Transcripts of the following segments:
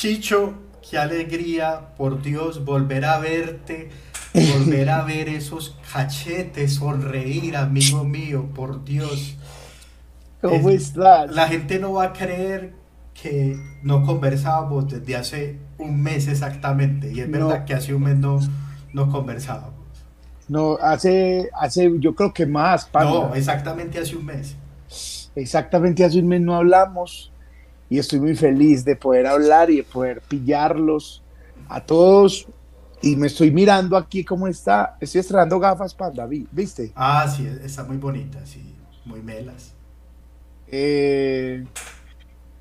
Chicho, qué alegría, por Dios, volver a verte, volver a ver esos cachetes, sonreír, amigo mío, por Dios. ¿Cómo estás? La gente no va a creer que no conversábamos desde hace un mes exactamente, y es No. verdad que hace un mes no, no conversábamos. No, hace, hace, yo creo que más, Panda. No, exactamente hace un mes. Exactamente hace un mes no hablamos y estoy muy feliz de poder hablar y de poder pillarlos a todos. Y me estoy mirando aquí cómo está. Estoy estrenando gafas, Panda, vi- ¿viste? Ah, sí, está muy bonita, sí, muy melas. Eh,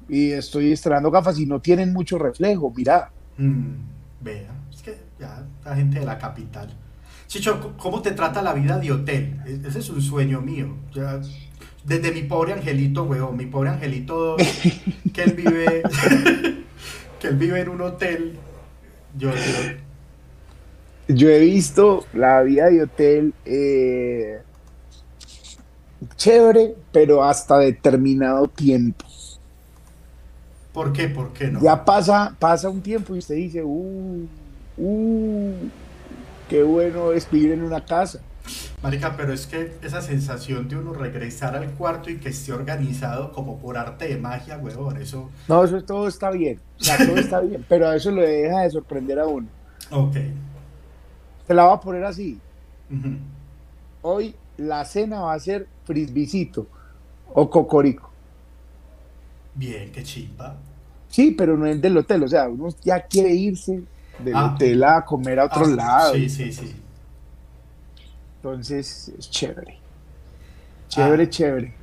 y estoy estrenando gafas y no tienen mucho reflejo, mira. Mm, vea, es que ya la gente de la capital. Chicho, ¿cómo te trata la vida de hotel? E- Ese es un sueño mío. Ya, desde mi pobre angelito, huevón, mi pobre angelito, que él vive, que él vive en un hotel. Yo, yo- Yo he visto la vida de hotel eh, chévere, pero hasta determinado tiempo. ¿por qué? ¿Por qué no? Ya pasa, pasa un tiempo y usted dice, uh, uh, qué bueno es vivir en una casa. Marica, pero es que esa sensación de uno regresar al cuarto y que esté organizado como por arte de magia, huevón, eso. No, eso todo está bien, o sea, todo está bien, pero a eso le deja de sorprender a uno. Ok. Te la va a poner así. Hoy la cena va a ser frisbicito o cocorico. Bien, qué chimba. Sí, pero no es del hotel, o sea, uno ya quiere irse del Ah. hotel a comer a otro Ah, lado. Sí, sí, sí. Entonces, es chévere. Chévere, Ah. chévere.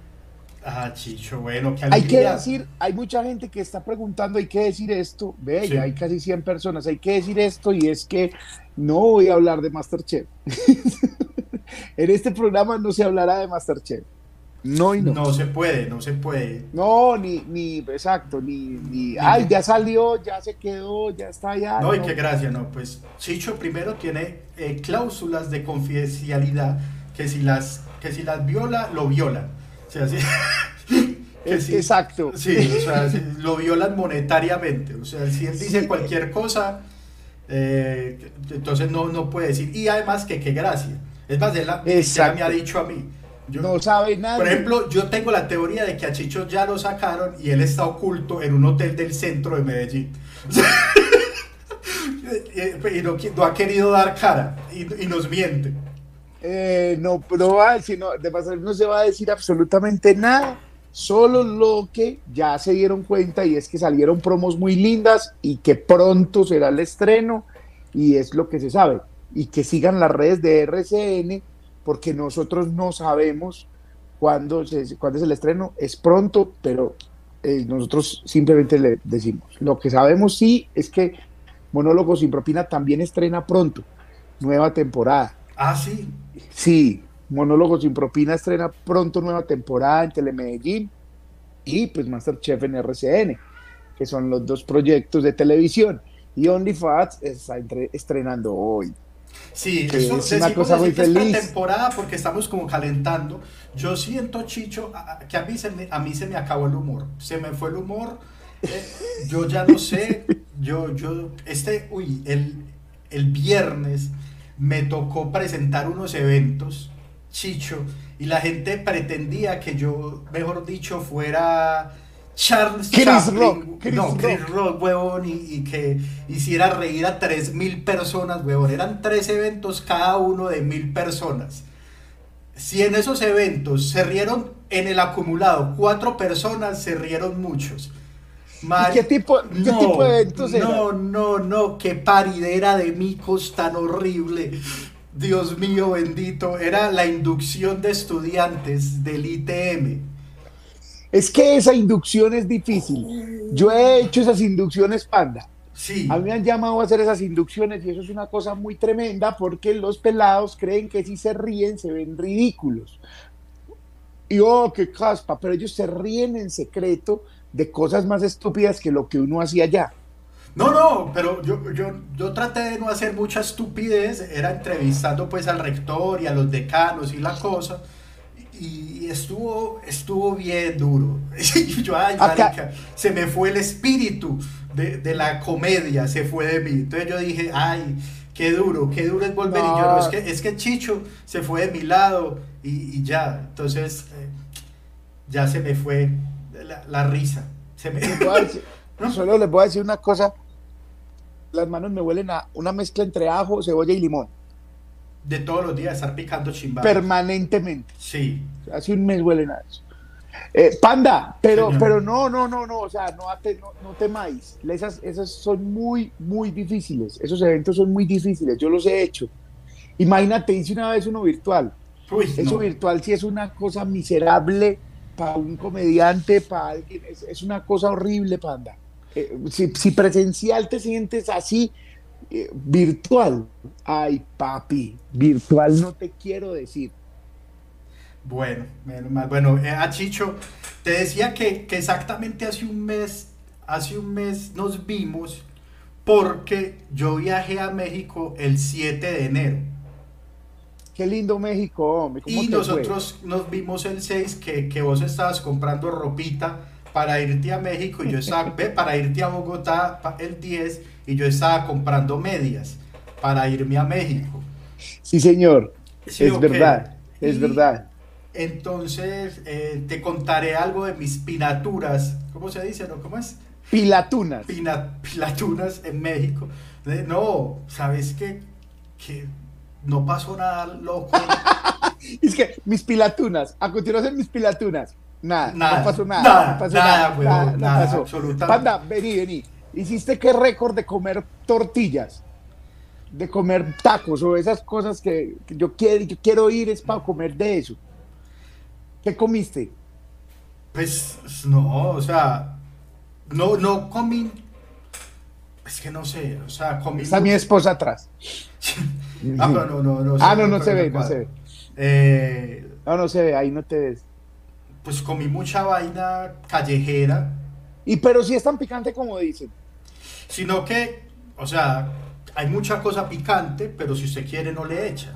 Ah, Chicho, bueno, qué Hay que alegría. decir, hay mucha gente que está preguntando, hay que decir esto, ve, Sí. ya hay casi 100 personas, hay que decir esto y es que no voy a hablar de Masterchef. en este programa no se hablará de Masterchef. No y no. No se puede, no se puede. No, ni, ni, exacto, ni, ni, ay, ya salió, ya se quedó, ya está allá. No, y qué gracia, no. Pues Chicho primero tiene eh, cláusulas de confidencialidad que si las que si las viola, lo violan. O sea, sí, que Es- si- Exacto. Sí, o sea, si lo violan monetariamente. O sea, si él dice Sí. cualquier cosa, eh, entonces no, no puede decir. Y además que qué gracia. Es más, él, siquiera me ha dicho a mí. Yo- No sabe nada. Por ejemplo, yo tengo la teoría de que a Chicho ya lo sacaron y él está oculto en un hotel del centro de Medellín. y no, qui- no ha querido dar cara y, y nos miente. Eh, no, no va a decir, no, de pasar no se va a decir absolutamente nada, solo lo que ya se dieron cuenta y es que salieron promos muy lindas y que pronto será el estreno y es lo que se sabe. Y que sigan las redes de RCN porque nosotros no sabemos cuándo, se, cuándo es el estreno, es pronto, pero eh, nosotros simplemente le decimos. Lo que sabemos sí es que Monólogo sin propina también estrena pronto, nueva temporada. Ah, sí. Sí, Monólogo sin propina estrena pronto nueva temporada en Telemedellín y pues Masterchef en RCN, que son los dos proyectos de televisión. Y OnlyFans está estrenando hoy. Sí, Que eso es una cosa muy feliz. temporada porque estamos como calentando. Yo siento, Chicho, que a mí, se me, a mí se me acabó el humor. Se me fue el humor. eh, yo ya no sé. Yo, yo, este, uy, el, el viernes me tocó presentar unos eventos, Chicho, y la gente pretendía que yo, mejor dicho, fuera Charles Chris Chaplin. Rock, Chris no, Chris Rock. Rock, huevón, y, y que hiciera reír a 3.000 personas, huevón. Eran tres eventos, cada uno de mil personas. Si en esos eventos se rieron en el acumulado cuatro personas, se rieron muchos. ¿Y Mari- qué tipo, qué no, tipo de eventos eran? No, no, no, qué paridera de micos tan horrible. Dios mío bendito, era la inducción de estudiantes del ITM. Es que esa inducción es difícil. Yo he hecho esas inducciones panda. Sí. A mí me han llamado a hacer esas inducciones y eso es una cosa muy tremenda porque los pelados creen que si se ríen se ven ridículos. Y oh, qué caspa, pero ellos se ríen en secreto de cosas más estúpidas que lo que uno hacía allá. No, no, pero yo, yo, yo traté de no hacer mucha estupidez, era entrevistando pues al rector y a los decanos y la cosa, y estuvo, estuvo bien duro. Yo, ay, marica, se me fue el espíritu de, de la comedia se fue de mí. Entonces yo dije, ay, qué duro, qué duro es volver. Y yo, no, es que, es que Chicho se fue de mi lado y, y ya. Entonces, eh, ya se me fue la, la risa. Se me... Decir, ¿No? Solo les voy a decir una cosa. Las manos me huelen a una mezcla entre ajo, cebolla y limón. De todos los días estar picando chimba. Permanentemente. Sí. Hace un mes huelen a eso. Eh, panda, pero, pero no, no, no, no, o sea, no, no, no temáis. Esas, esas son muy, muy difíciles. Esos eventos son muy difíciles. Yo los he hecho. Imagínate, hice una vez uno virtual. Uy, Eso no. virtual sí es una cosa miserable para un comediante, para alguien. Es, es una cosa horrible, panda. Eh, si, si presencial te sientes así, eh, virtual. Ay, papi, virtual no te quiero decir. Bueno, menos mal. Bueno, eh, a Chicho, te decía que, que exactamente hace un mes, hace un mes nos vimos porque yo viajé a México el 7 de enero. Qué lindo México, hombre. ¿Cómo Y te nosotros nos vimos el 6 que, que vos estabas comprando ropita para irte a México y yo estaba, ve, para irte a Bogotá el 10 y yo estaba comprando medias para irme a México. Sí, señor. Sí, es ok. verdad, es Y verdad. Entonces eh, te contaré algo de mis pinaturas. ¿Cómo se dice? ¿No? ¿Cómo es? Pilatunas. Pina- pilatunas en México. No, ¿sabes qué? Que no pasó nada loco. Es que mis pilatunas, a continuación mis pilatunas. Nada, Nada, no pasó nada. nada, no pasó nada, nada, nada, no nada, pasó. absolutamente. Panda, vení, vení. ¿Hiciste qué récord de comer tortillas? De comer tacos o esas cosas que, que yo, quiero, yo quiero ir es para comer de eso. ¿Qué comiste? Pues no, o sea, no, no comí. Es que no sé, o sea, comí. Está mi esposa atrás. Ah, pero no, no, no. Ah, se no, no se ve, no se ve. Eh, No, no se ve, ahí no te ves. pues comí mucha vaina callejera, Y pero sí es tan picante como dicen. Sino que, o sea, hay mucha cosa picante, pero si usted quiere no le echa.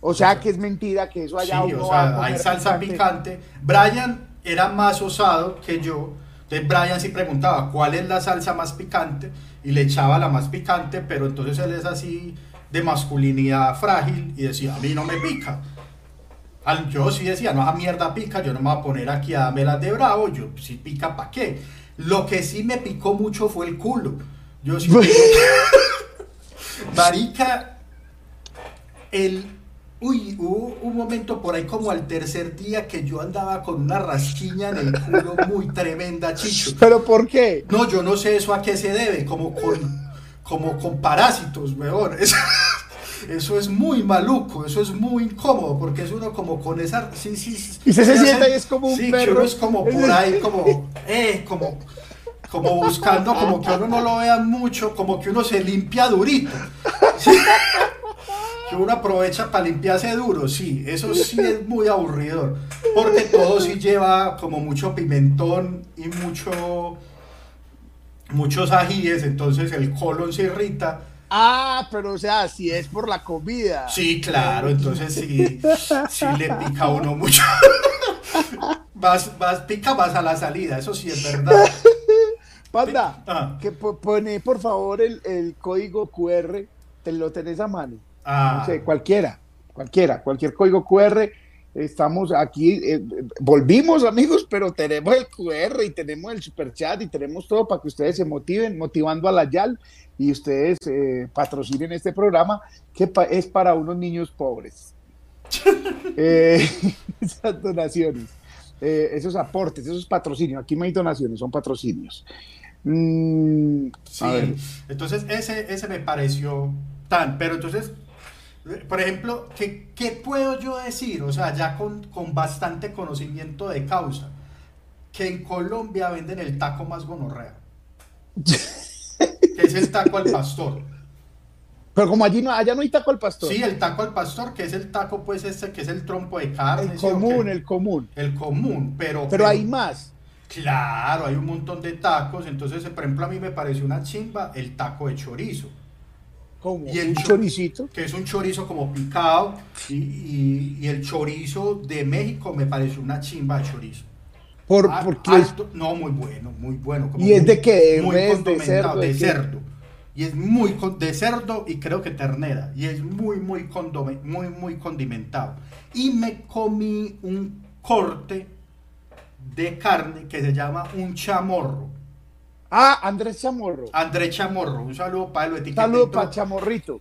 O sea que es mentira que eso Sí, allá uno o sea, hay salsa picante. Brian era más osado que yo. Entonces Brian sí preguntaba cuál es la salsa más picante y le echaba la más picante, pero entonces él es así de masculinidad frágil y decía, a mí no me pica. Al- yo sí decía, no, esa mierda pica, yo no me voy a poner aquí a darme las de bravo, yo si pica, ¿para qué? Lo que sí me picó mucho fue el culo. Yo sí Marica, el. Uy, hubo un momento por ahí como al tercer día que yo andaba con una rasquiña en el culo muy tremenda, chicho. ¿Pero por qué? No, yo no sé eso a qué se debe, como con, como con parásitos, weón. Eso, eso es muy maluco, eso es muy incómodo, porque es uno como con esa... Sí, sí, sí, Y se, se sienta y es como un sí, perro. es como por ahí, como... Eh, como... Como buscando, como que uno no lo vea mucho, como que uno se limpia durito. Sí. Que uno aprovecha para limpiarse duro, sí, eso sí es muy aburridor, porque todo sí lleva como mucho pimentón y mucho, muchos ajíes, entonces el colon se irrita. Ah, pero o sea, si es por la comida. Sí, claro, entonces sí, sí le pica a uno mucho. Más, más pica más a la salida, eso sí es verdad. Panda, Ah. que po- pone por favor el, el código QR, te lo tenés a mano. Ah, No sé, cualquiera, cualquiera, cualquier código QR. Estamos aquí, eh, volvimos amigos, pero tenemos el QR y tenemos el super chat y tenemos todo para que ustedes se motiven, motivando a la YAL y ustedes eh, patrocinen este programa que pa- es para unos niños pobres. Eh, esas donaciones, eh, esos aportes, esos patrocinios, aquí no hay donaciones, son patrocinios. Mm, Sí, a ver, entonces ese, ese me pareció tan, pero entonces, por ejemplo, ¿qué, qué puedo yo decir? O sea, ya con, con bastante conocimiento de causa, que en Colombia venden el taco más gonorrea, que es el taco al pastor. Pero como allí no, allá no hay taco al pastor. Sí, el taco al pastor, que es el taco, pues este, que es el trompo de carne. el ¿sí o común, el común. El común, pero... Pero hay más. Claro, hay un montón de tacos, entonces, por ejemplo, a mí me pareció una chimba el taco de chorizo. Como Y el un cho- choricito. que es un chorizo como picado y, y- y el chorizo de México me pareció una chimba de chorizo. Por, Ah, porque alto- no, muy bueno, muy bueno. como ¿Y es muy- de qué? ¿De muy de cerdo, de cerdo. Y es muy de cerdo y creo que ternera. Y es muy, muy, condome- muy, muy condimentado. Y me comí un corte de carne que se llama un chamorro. Ah, Andrés Chamorro. André Chamorro, un saludo para Un etiqueté saludo para Chamorrito.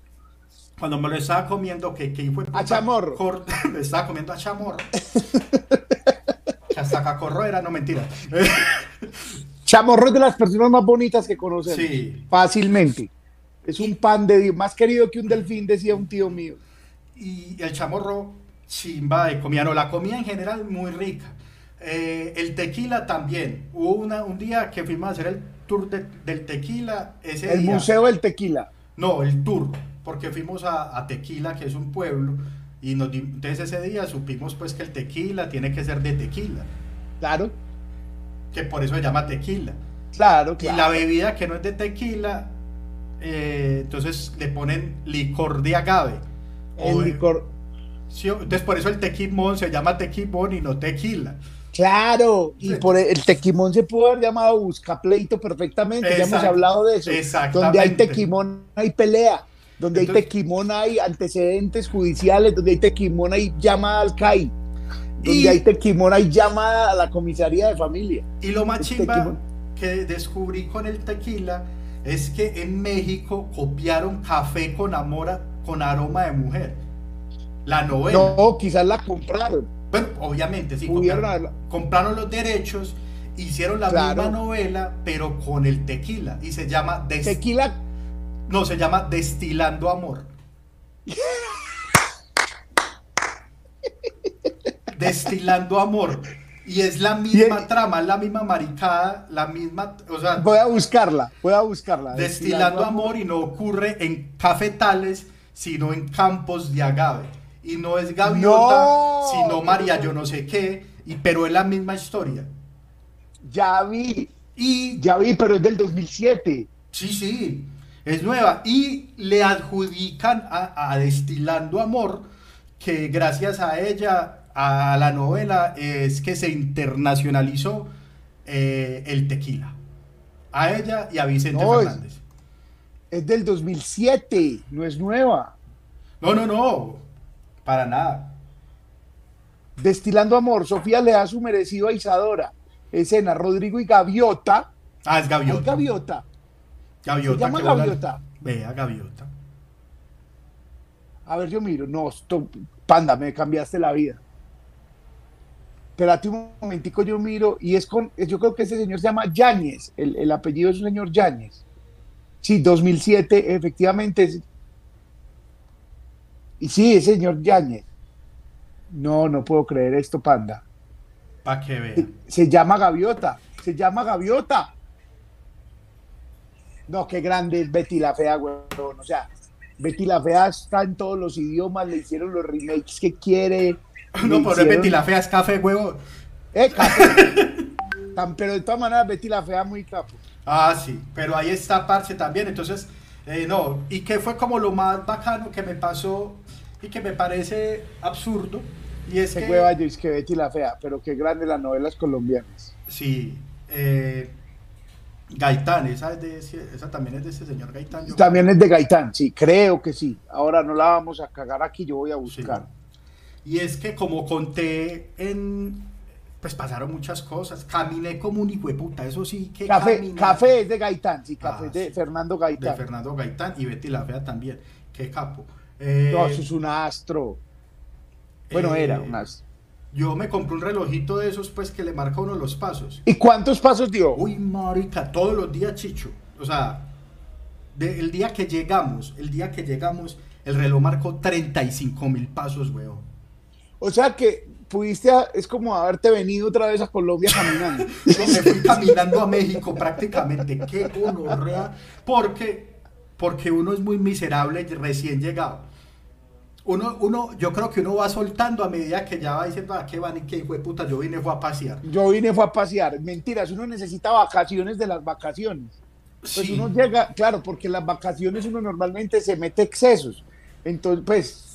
Cuando me lo estaba comiendo, que, que fue A chamorro. corte, me estaba comiendo a chamorro. que hasta cacorro era, no mentira. Chamorro es de las personas más bonitas que conocemos. Sí. Fácilmente. Es un pan de Dios, más querido que un delfín, decía un tío mío. y el chamorro chimba de comida, no, la comida en general muy rica. Eh, el tequila también. Hubo una, un día que fuimos a hacer el tour de- del tequila. Ese El día- Museo del Tequila. No, el tour, porque fuimos a, a Tequila, que es un pueblo, y nos entonces ese día supimos pues que el tequila tiene que ser de tequila, Claro, que por eso se llama tequila. claro, Y la bebida que no es de tequila, eh, entonces le ponen licor de agave. El O- licor. Sí, entonces por eso el tequimón se llama tequimón y no tequila. Claro, y por el tequimón se pudo haber llamado buscapleito perfectamente, ya hemos hablado de eso. exactamente. Donde hay tequimón hay pelea, donde Entonces- hay tequimón hay antecedentes judiciales, donde hay tequimón hay llamada al CAI, donde Y- hay tequimón hay llamada a la comisaría de familia. Y lo más El chimba que descubrí con el tequila es que en México copiaron café con amor con aroma de mujer. La novela. No, quizás la compraron. Bueno, obviamente, sí, compraron, compraron los derechos, hicieron la Claro. misma novela, pero con el tequila. Y se llama Tequila, no, se llama Destilando Amor. Destilando Amor. Y es la misma Bien. trama, la misma maricada, la misma, o sea, voy a buscarla, voy a buscarla. destilando amor y no ocurre en cafetales, sino en campos de agave. Y no es gaviota, No. sino María yo no sé qué, y, pero es la misma historia. Ya vi, Y ya vi, pero es del 2007. sí, sí, es nueva. Y le adjudican a, a Destilando Amor que gracias a ella, a la novela, es que se internacionalizó eh, el tequila. A ella y a Vicente No, Fernández. Es del 2007, no es nueva. No, no, no, para nada. Destilando amor, Sofía le da su merecido a Isadora. Escena, Rodrigo y Gaviota. Ah, es gaviota. ¿Es Gaviota? Gaviota. Se llama gaviota. Vea, gaviota. A ver, yo miro. No. Panda, me cambiaste la vida. Espérate un momentico, yo miro. Y es con. Yo creo que ese señor se llama Yáñez. El, el apellido es un señor Yáñez. Sí, 2007, efectivamente. es- Y sí, es señor Yáñez. No, no puedo creer esto, Panda. Para que vean. Se llama Gaviota. Se llama Gaviota. No, qué grande es Betty la Fea, weón. O sea, Betty la Fea está en todos los idiomas, le hicieron los remakes que quiere. No, le por hicieron- Betty la fea es café, huevo. Eh, capo. Tan- pero de todas maneras, Betty la Fea muy capo. Ah, sí, pero ahí está Parce también. Entonces, eh, no, y que fue como lo más bacano que me pasó y que me parece absurdo. Y es que, hueva yo es que Betty la Fea, pero qué grande las novelas colombianas. sí, eh, Gaitán, esa, es de ese- esa también es de ese señor Gaitán. yo- También es de Gaitán, sí, creo que sí. Ahora no la vamos a cagar aquí, yo voy a buscar. Y es que como conté en... Pues pasaron muchas cosas. Caminé como un hijo de puta, eso sí que Café, caminé. café es de Gaitán, sí, café Ah, es de sí. Fernando de Gaitán. Fernando Gaitán y Betty la Fea también. Qué capo. Eh, No, eso es un astro. Bueno, eh, era un astro. Yo me compré un relojito de esos, pues, que le marca uno los pasos. ¿Y cuántos pasos dio? Uy, marica, todos los días, Chicho. O sea, de- el día que llegamos, el día que llegamos, el reloj marcó 35 mil pasos, weón. O sea que pudiste, a- es como haberte venido otra vez a Colombia caminando. Yo me fui caminando a México prácticamente. Qué gonorrea. Porque, porque uno es muy miserable recién llegado. Uno, uno, yo creo que uno va soltando a medida que ya va diciendo, ¿a qué van y qué hijo de puta? Yo vine fue a pasear. Yo vine fue a pasear. Mentiras, uno necesita vacaciones de las vacaciones. Pues Sí. uno llega, claro, porque las vacaciones uno normalmente se mete excesos. Entonces, pues,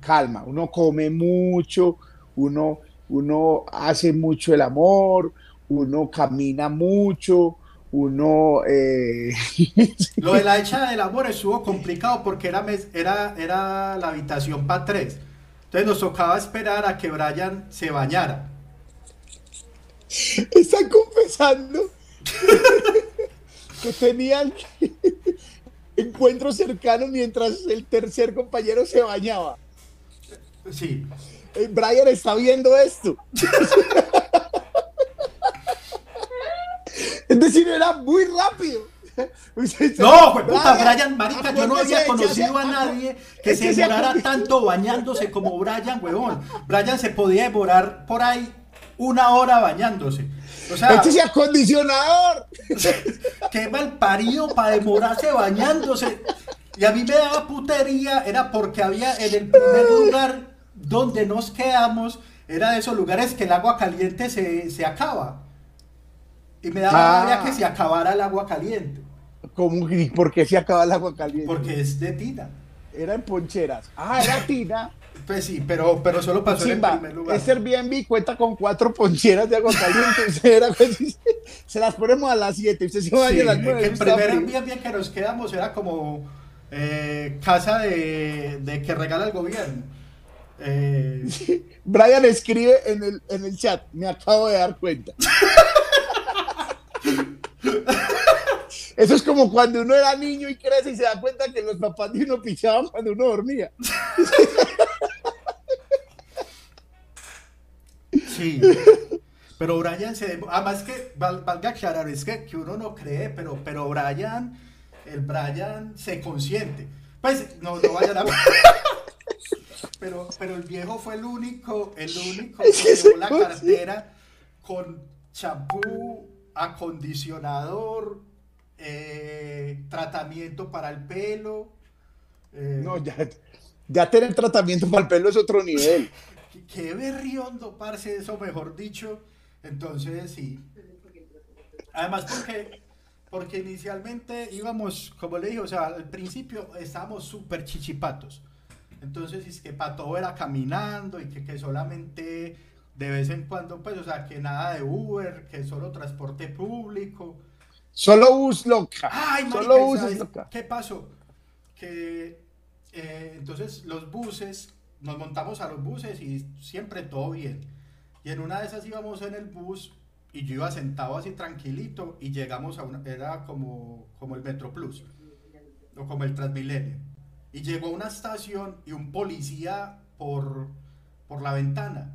Calma, uno come mucho, uno uno hace mucho el amor, uno camina mucho, uno... Eh... Lo de la hecha del amor estuvo complicado porque era, era, era la habitación para tres. Entonces nos tocaba esperar a que Brian se bañara. Están confesando que tenían encuentros cercanos mientras el tercer compañero se bañaba. Sí. Eh, Brian está viendo esto. Es decir, era muy rápido. No, puta, Brian, marica, yo no había conocido a nadie que se demorara tanto bañándose como Brian, huevón. Brian se podía demorar por ahí una hora bañándose. O sea, este es acondicionador. Qué mal parido para demorarse bañándose. Y a mí me daba putería, era porque había en el primer lugar donde nos quedamos, era de esos lugares que el agua caliente se, se acaba. Y me daba rabia que se acabara el agua caliente. ¿Cómo? ¿Y por qué se acaba el agua caliente? Porque es de tina. Era en poncheras. Ah, era tina. Pues sí, pero, pero solo pasó en el primer lugar. Este Airbnb cuenta con cuatro poncheras de agua caliente. se las ponemos a las 7 y usted se va a las 9. El primer Airbnb que nos quedamos era como eh, casa de, de, que regala el gobierno. Eh... Brian escribe en el, en el chat, me acabo de dar cuenta. Eso es como cuando uno era niño y crece y se da cuenta que los papás de uno pichaban cuando uno dormía. Sí. Pero Brian se... Además que, valga aclarar, es que, que uno no cree, pero, pero Brian, el Brian se consiente. Pues no, no vayan a... Pero, pero el viejo fue el único, el único que llevó la cartera con champú, acondicionador, eh, tratamiento para el pelo. Eh, no, ya, ya tener tratamiento para el pelo es otro nivel. Qué berriondo, parce, eso mejor dicho. Entonces, sí. Además, porque, porque inicialmente íbamos, como le dije, o sea, al principio estábamos súper chichipatos. Entonces, es que para todo era caminando y que, que solamente de vez en cuando, pues, o sea, que nada de Uber, que solo transporte público. Solo bus loca. Ay, solo bus loca. ¿Qué pasó? Que eh, entonces los buses, nos montamos a los buses y siempre todo bien. Y en una de esas íbamos en el bus y yo iba sentado así tranquilito y llegamos a una, era como, como el Metro Plus o como el Transmilenio. Y llegó a una estación y un policía por, por la ventana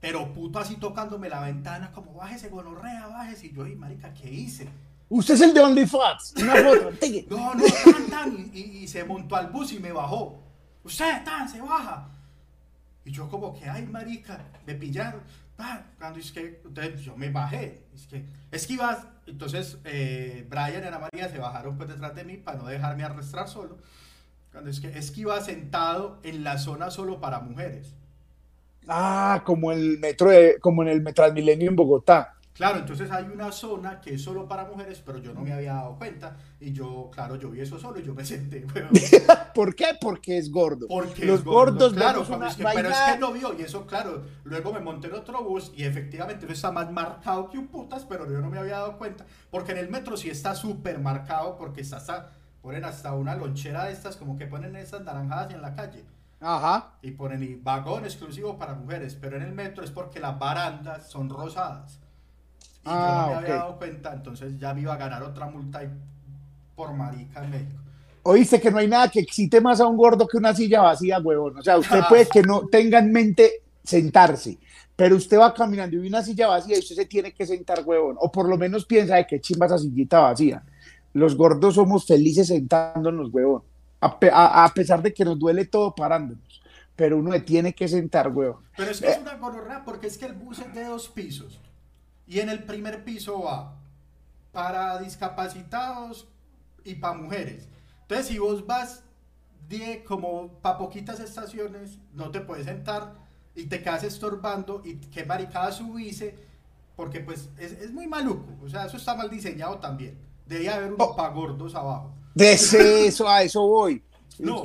pero puto así tocándome la ventana, como bájese, gonorrea, bájese. Y yo, y marica, ¿qué hice? Usted es el de OnlyFans. Una foto. no, no, tan, tan. Y, se montó al bus y me bajó. Usted, tan, se baja. Y yo como que, ay, marica, me pillaron. cuando es que, entonces yo me bajé. Es que, es que ibas, entonces eh, Brian y Ana María se bajaron pues detrás de mí para no dejarme arrastrar solo. Cuando es que, es que iba sentado en la zona solo para mujeres. Ah, como el metro de, como en el Transmilenio en Bogotá. Claro, entonces hay una zona que es solo para mujeres, pero yo no me había dado cuenta. Y yo, claro, yo vi eso solo y yo me senté. ¿Por qué? Porque es gordo. Porque los gordos, claro, pero es que no vio. Y eso, claro, luego me monté en otro bus y efectivamente eso está más marcado que un putas, pero yo no me había dado cuenta. Porque en el metro sí está súper marcado, porque está hasta, ponen hasta una lonchera de estas, como que ponen esas naranjadas en la calle. Ajá. Y ponen y vagón exclusivo para mujeres, pero en el metro es porque las barandas son rosadas. Y yo no ah, me había dado cuenta, entonces ya me iba a ganar otra multa por marica en México. Oíste que no hay nada que excite más a un gordo que una silla vacía, huevón. O sea, usted puede que no tenga en mente sentarse, pero usted va caminando y ve una silla vacía y usted se tiene que sentar, huevón. O por lo menos piensa de que chimba esa sillita vacía. Los gordos somos felices sentándonos, huevón a, pesar de que nos duele todo parándonos. Pero uno tiene que sentar, huevo. Pero es que es eh. una gonorrea porque es que el bus es de dos pisos. Y en el primer piso va para discapacitados y para mujeres. Entonces, si vos vas de como para poquitas estaciones, no te puedes sentar y te quedas estorbando y qué maricada subirse, porque pues es, muy maluco. O sea, eso está mal diseñado también. Debe haber unos oh. para gordos abajo. De eso, a eso voy.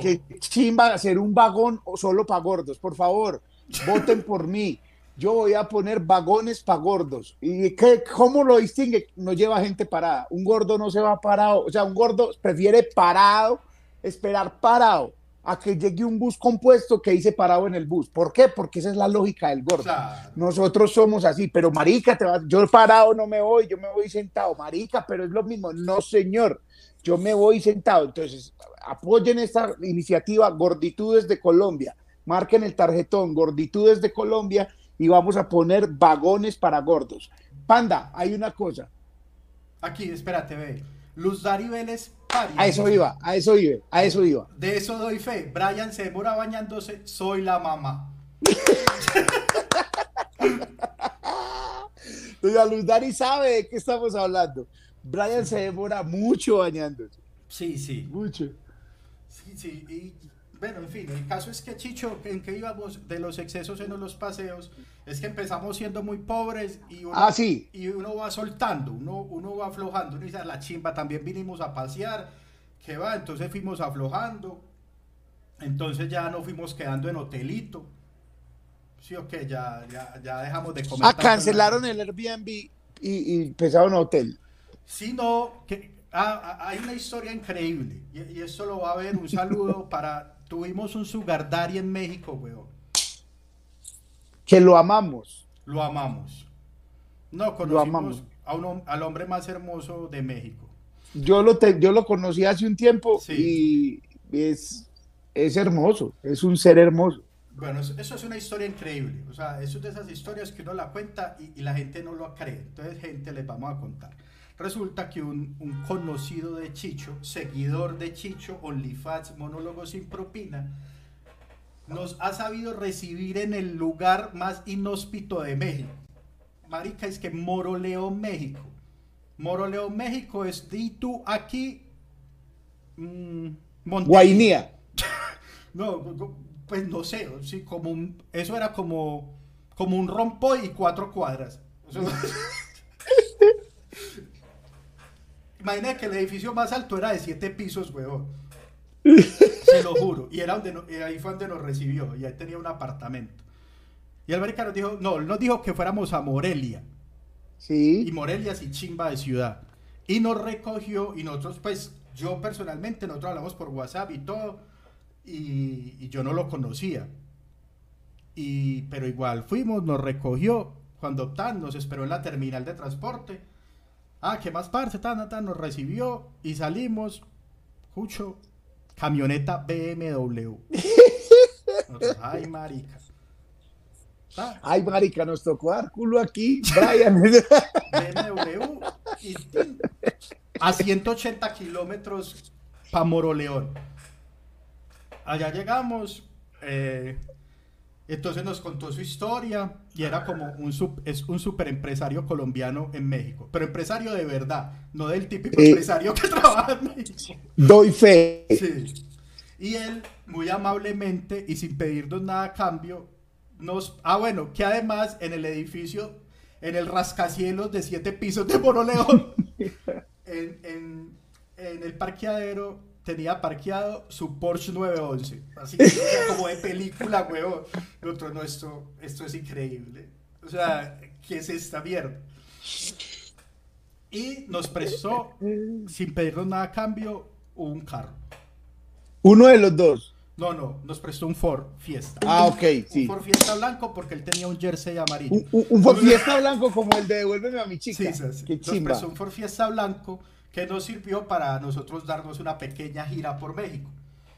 Que chimba hacer un vagón solo para gordos, por favor, voten por mí. Yo voy a poner vagones para gordos. ¿Y qué, cómo lo distingue? No lleva gente parada. Un gordo no se va parado. O sea, un gordo prefiere parado, esperar parado, a que llegue un bus compuesto que dice parado en el bus. ¿Por qué? Porque esa es la lógica del gordo. Nosotros somos así, pero marica, te vas, yo parado no me voy, yo me voy sentado. Marica, pero es lo mismo. No, señor, yo me voy sentado. Entonces, apoyen esta iniciativa Gorditudes de Colombia. Marquen el tarjetón Gorditudes de Colombia y vamos a poner vagones para gordos. Panda, hay una cosa. Aquí, espérate, ve. Luz Dari Vélez A eso iba, a eso iba, a eso iba. De eso doy fe. Brian se demora bañándose, soy la mamá. Doña Luz Dari sabe de qué estamos hablando. Brian se demora mucho bañándose. Sí, sí. Mucho. Sí, sí. Y bueno, en fin, el caso es que Chicho, en que íbamos de los excesos en los paseos, es que empezamos siendo muy pobres y uno, ah, sí. y uno va soltando, uno, uno va aflojando, uno dice, la chimba, también vinimos a pasear, que va, entonces fuimos aflojando, entonces ya no fuimos quedando en hotelito, sí o qué, ya, ya, dejamos de comer. Ah, cancelaron el Airbnb y, y empezaron a hotel. Sí, no, que, ah, ah, hay una historia increíble y, y eso lo va a ver, un saludo para Tuvimos un Sugar Daddy en México, weón. Que lo amamos. Lo amamos. No, conocimos A un, al hombre más hermoso de México. Yo lo, yo lo conocí hace un tiempo y es, es hermoso, es un ser hermoso. Bueno, eso, es una historia increíble. O sea, eso es de esas historias que uno la cuenta y, y la gente no lo cree. Entonces, gente, les vamos a contar. Resulta que un, conocido de Chicho, seguidor de Chicho, OnlyFans, monólogo sin propina, nos ha sabido recibir en el lugar más inhóspito de México. Marica, es que Moroleón, México. Moroleón, México es di tú aquí. Mmm, Guainía. no, pues no sé, sí, como un, eso era como, como un rompo y cuatro cuadras. Imagina que el edificio más alto era de siete pisos, weón. Se lo juro. Y era donde ahí fue donde nos recibió. Y ahí tenía un apartamento. Y el marica nos dijo, no, él nos dijo que fuéramos a Morelia. Sí. Y Morelia sí chimba de ciudad. Y nos recogió y nosotros, pues, yo personalmente, nosotros hablamos por WhatsApp y todo. Y, yo no lo conocía. Y, pero igual fuimos, nos recogió. Cuando tan, nos esperó en la terminal de transporte Ah, ¿qué más parce? Tan, tan, nos recibió y salimos. Escucho, camioneta BMW. ay, marica. Ay, marica, nos tocó dar culo aquí, Brian. BMW y, a 180 kilómetros para Moroleón. Allá llegamos. Eh, entonces nos contó su historia y era como un, es un super empresario colombiano en México, pero empresario de verdad, no del típico eh, empresario que trabaja en México. Doy fe. Sí. Y él, muy amablemente y sin pedirnos nada a cambio, nos... Ah, bueno, que además en el edificio, en el rascacielos de siete pisos de Moroleón, en, en, en el parqueadero tenía parqueado su Porsche 911. Así que como de película, huevo. El otro, no, esto, esto es increíble. O sea, ¿qué es esta mierda? Y nos prestó, sin pedirnos nada a cambio, un carro. Uno de los dos. No, no, nos prestó un Ford Fiesta. Ah, ok, sí. Un Ford Fiesta blanco porque él tenía un jersey amarillo. Un, Ford Fiesta blanco como el de Devuélveme a mi chica. Sí, sí, sí. Nos prestó un Ford Fiesta blanco que nos sirvió para nosotros darnos una pequeña gira por México.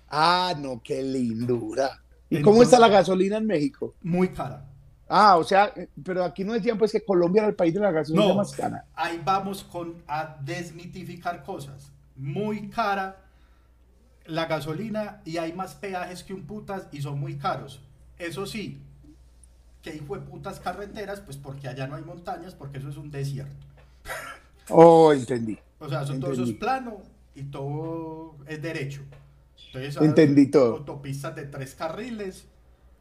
Ah, no, qué lindura. ¿Y cómo está la gasolina en México? Muy cara. Ah, o sea, pero aquí no decían pues que Colombia era el país de la gasolina más cara. Ahí vamos con a desmitificar cosas. Muy cara la gasolina y hay más peajes que un putas y son muy caros. Eso sí, que hijo de putas carreteras, pues porque allá no hay montañas, porque eso es un desierto. Oh, entendí. O sea, son todos esos planos y todo es derecho. Entonces, Entendí todo. Autopistas de tres carriles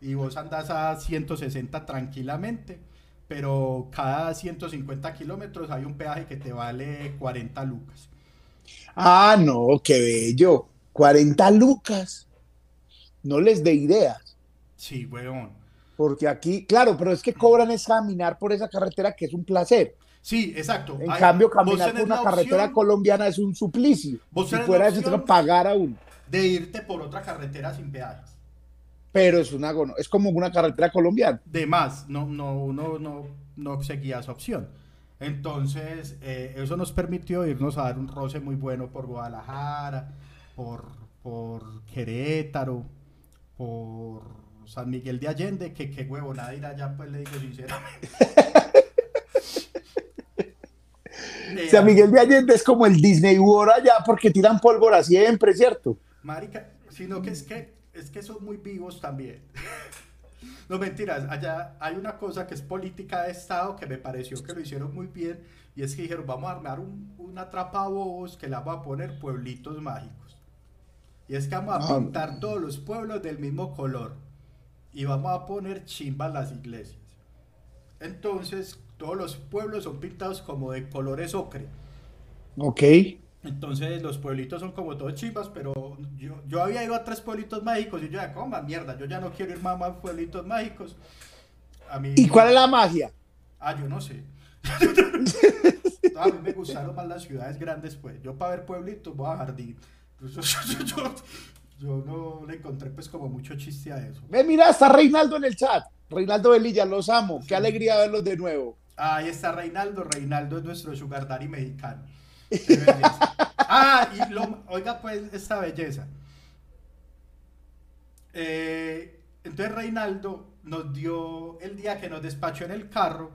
y vos andás a 160 tranquilamente, pero cada 150 kilómetros hay un peaje que te vale 40 lucas. Ah, no, qué bello. 40 lucas. No les dé ideas. Sí, weón. Porque aquí, claro, pero es que cobran es caminar por esa carretera que es un placer. Sí, exacto. En Hay- cambio, caminar por una carretera opción colombiana es un suplicio. Vos Si fuera eso, te pagar a uno. de irte por otra carretera sin peajes. Pero es una es como una carretera colombiana. De más, no, no, uno no, no seguía esa opción. Entonces, eh, eso nos permitió irnos a dar un roce muy bueno por Guadalajara, por, por Querétaro, por San Miguel de Allende, que qué huevonada ir allá, pues le digo sinceramente. Eh, San Miguel de Allende es como el Disney World allá porque tiran pólvora siempre, ¿cierto? Marica, sino que es que es que son muy vivos también. No mentiras, allá hay una cosa que es política de Estado que me pareció que lo hicieron muy bien y es que dijeron vamos a armar un, una atrapabobos que la vamos a poner pueblitos mágicos. Y es que vamos a pintar todos los pueblos del mismo color y vamos a poner chimbas las iglesias. Entonces todos los pueblos son pintados como de colores ocre. Ok. Entonces los pueblitos son como todos chimbas, pero yo, yo había ido a tres pueblitos mágicos y yo ya, coma mierda, yo ya no quiero ir más a más pueblitos mágicos. A mí, ¿Y cuál es la magia? Ah, yo no sé. No, a mí me gustaron más las ciudades grandes, pues. Yo para ver pueblitos voy a jardín. Yo, yo- yo- yo no le encontré pues como mucho chiste a eso. Ve, mira, está Reinaldo en el chat. Reinaldo Velilla, los amo. Qué alegría verlos de nuevo. Ahí está Reinaldo. Reinaldo es nuestro sugar daddy mexicano. Ah, y lo, oiga pues esta belleza. Eh, entonces Reinaldo nos dio, el día que nos despachó en el carro,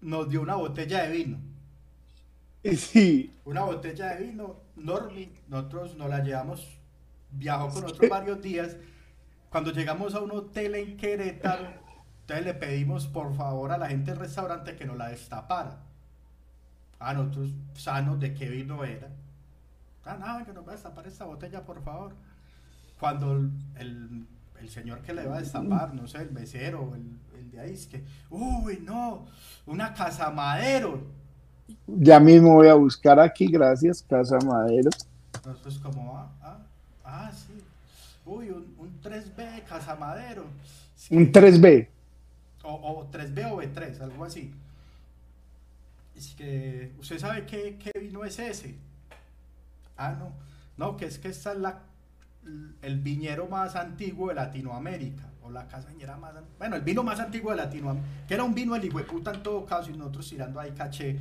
nos dio una botella de vino. Sí. Una botella de vino, Normi, nosotros nos la llevamos, viajó con nosotros varios días. Cuando llegamos a un hotel en Querétaro, entonces le pedimos por favor a la gente del restaurante que nos la destapara. A nosotros sanos de qué vino era. Ah, nada, que nos va a destapar esta botella, por favor. Cuando el, señor que le va a destapar, no sé, el mesero, el, el de ahí, es que, uy, no, una casa madero. Ya mismo voy a buscar aquí, gracias, Casa Madero. Nosotros como, ah, ah, ah, sí. Uy, un, un 3B Casamadero. Sí, Un 3B. O, o 3B o B3, algo así. Es que, ¿usted sabe qué, qué vino es ese? Ah, no. No, que es que esta es la, el viñero más antiguo de Latinoamérica. O la casañera más... an- Bueno, el vino más antiguo de Latinoamérica. Que era un vino del puta en todo caso y nosotros tirando ahí caché,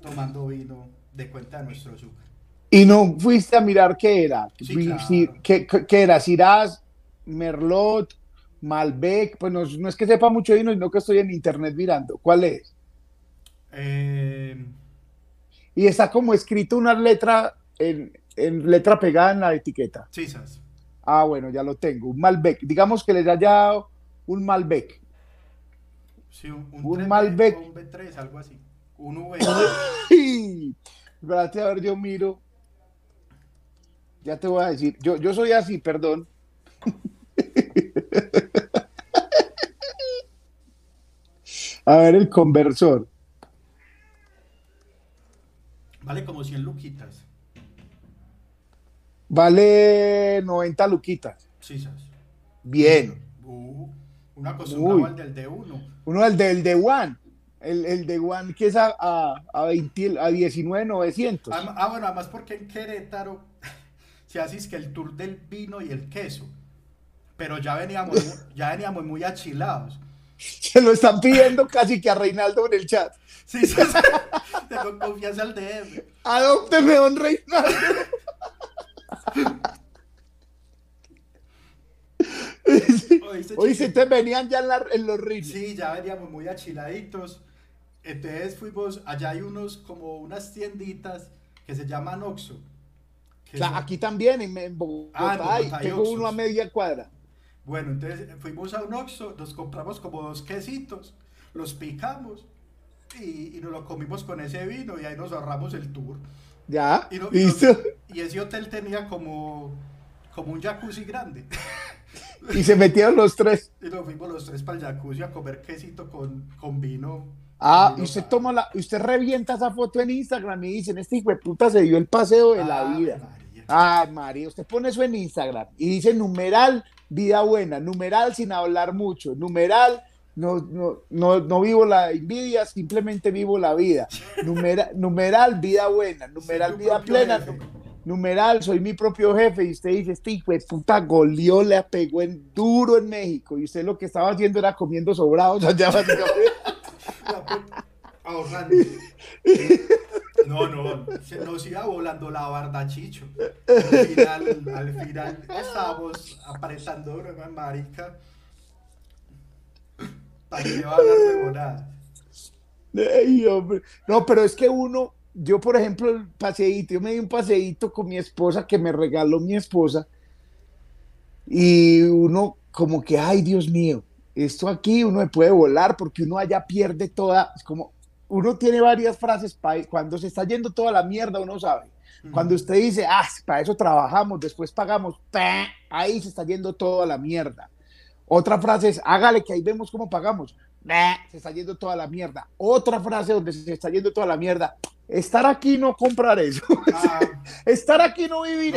tomando vino de cuenta de nuestro azúcar. Y no fuiste a mirar qué era. Sí, claro. qué, qué- era? Shiraz, Merlot, Malbec. Pues no, no es que sepa mucho de vino, sino que estoy en internet mirando. ¿Cuál es? Eh, Y está como escrito una letra en, en letra pegada en la etiqueta. Ah, bueno, ya lo tengo. Un Malbec. Digamos que les haya dado un Malbec. Sí, un, un, Un 3B Malbec. un B3, algo así. Un V. Espérate, a ver, yo miro. Ya te voy a decir. Yo, yo soy así, perdón. A ver, el conversor. vale como 100 luquitas. Vale 90 luquitas. Chisas. Bien. Uh, uno acostumbrado al del de uno. Uno, el del de One. El, el de One que es a, a, a, 20 a 19,900. Ah, ah, bueno, además porque en Querétaro se hace es que el tour del vino y el queso. Pero ya veníamos, ya veníamos muy achilados. Se lo están pidiendo casi que a Reinaldo en el chat. Sí, sí, sí. Tengo confianza al DM. Adópteme, don Reinaldo. ¿Oíste, Oye, chico? se te venían ya en, la- en los ritmos. Sí, ya veníamos muy achiladitos. Entonces fuimos, allá hay unos como unas tienditas que se llaman Oxxo. que O sea, son- aquí también, en, en Bogotá, Ah, en Bogotá hay- hay tengo Oxxos. uno a media cuadra. Bueno, entonces fuimos a un Oxxo, nos compramos como dos quesitos, los picamos y, y nos lo comimos con ese vino y ahí nos ahorramos el tour. Ya, Y, no- y listo. nos- y ese hotel tenía como, como un jacuzzi grande. Y se metieron los tres. Y nos fuimos los tres para el jacuzzi a comer quesito con, con vino. Ah, con y vino usted sal. toma la, y usted revienta esa foto en Instagram y dicen, este hijo de puta se dio el paseo de la Ave vida. María. Ah, María, usted pone eso en Instagram y dice numeral vida buena. Numeral sin hablar mucho. Numeral no, no, no, no vivo la envidia, simplemente vivo la vida. Numeral, numeral vida buena. Numeral vida plena. Numeral, soy mi propio jefe. Y usted dice, este hijo de puta goleó, le pegó en duro en México. Y usted lo que estaba haciendo era comiendo sobrados allá básicamente. ahorrando. No, no, se nos iba volando la barda, Chicho. Al final, al final estábamos apretando una marica. Para que va a hablar de hombre. No, pero es que uno, yo por ejemplo, el paseíto, yo me di un paseíto con mi esposa que me regaló mi esposa. Y uno como que, ay Dios mío, esto aquí uno me puede volar porque uno allá pierde toda, es como, uno tiene varias frases para cuando se está yendo toda la mierda, uno sabe. Cuando usted dice, ah, para eso trabajamos, después pagamos, ahí se está yendo toda la mierda. Otra frase es, hágale que ahí vemos cómo pagamos, se está yendo toda la mierda. Otra frase donde se está yendo toda la mierda, estar aquí no comprar eso, ah, estar aquí no vivir.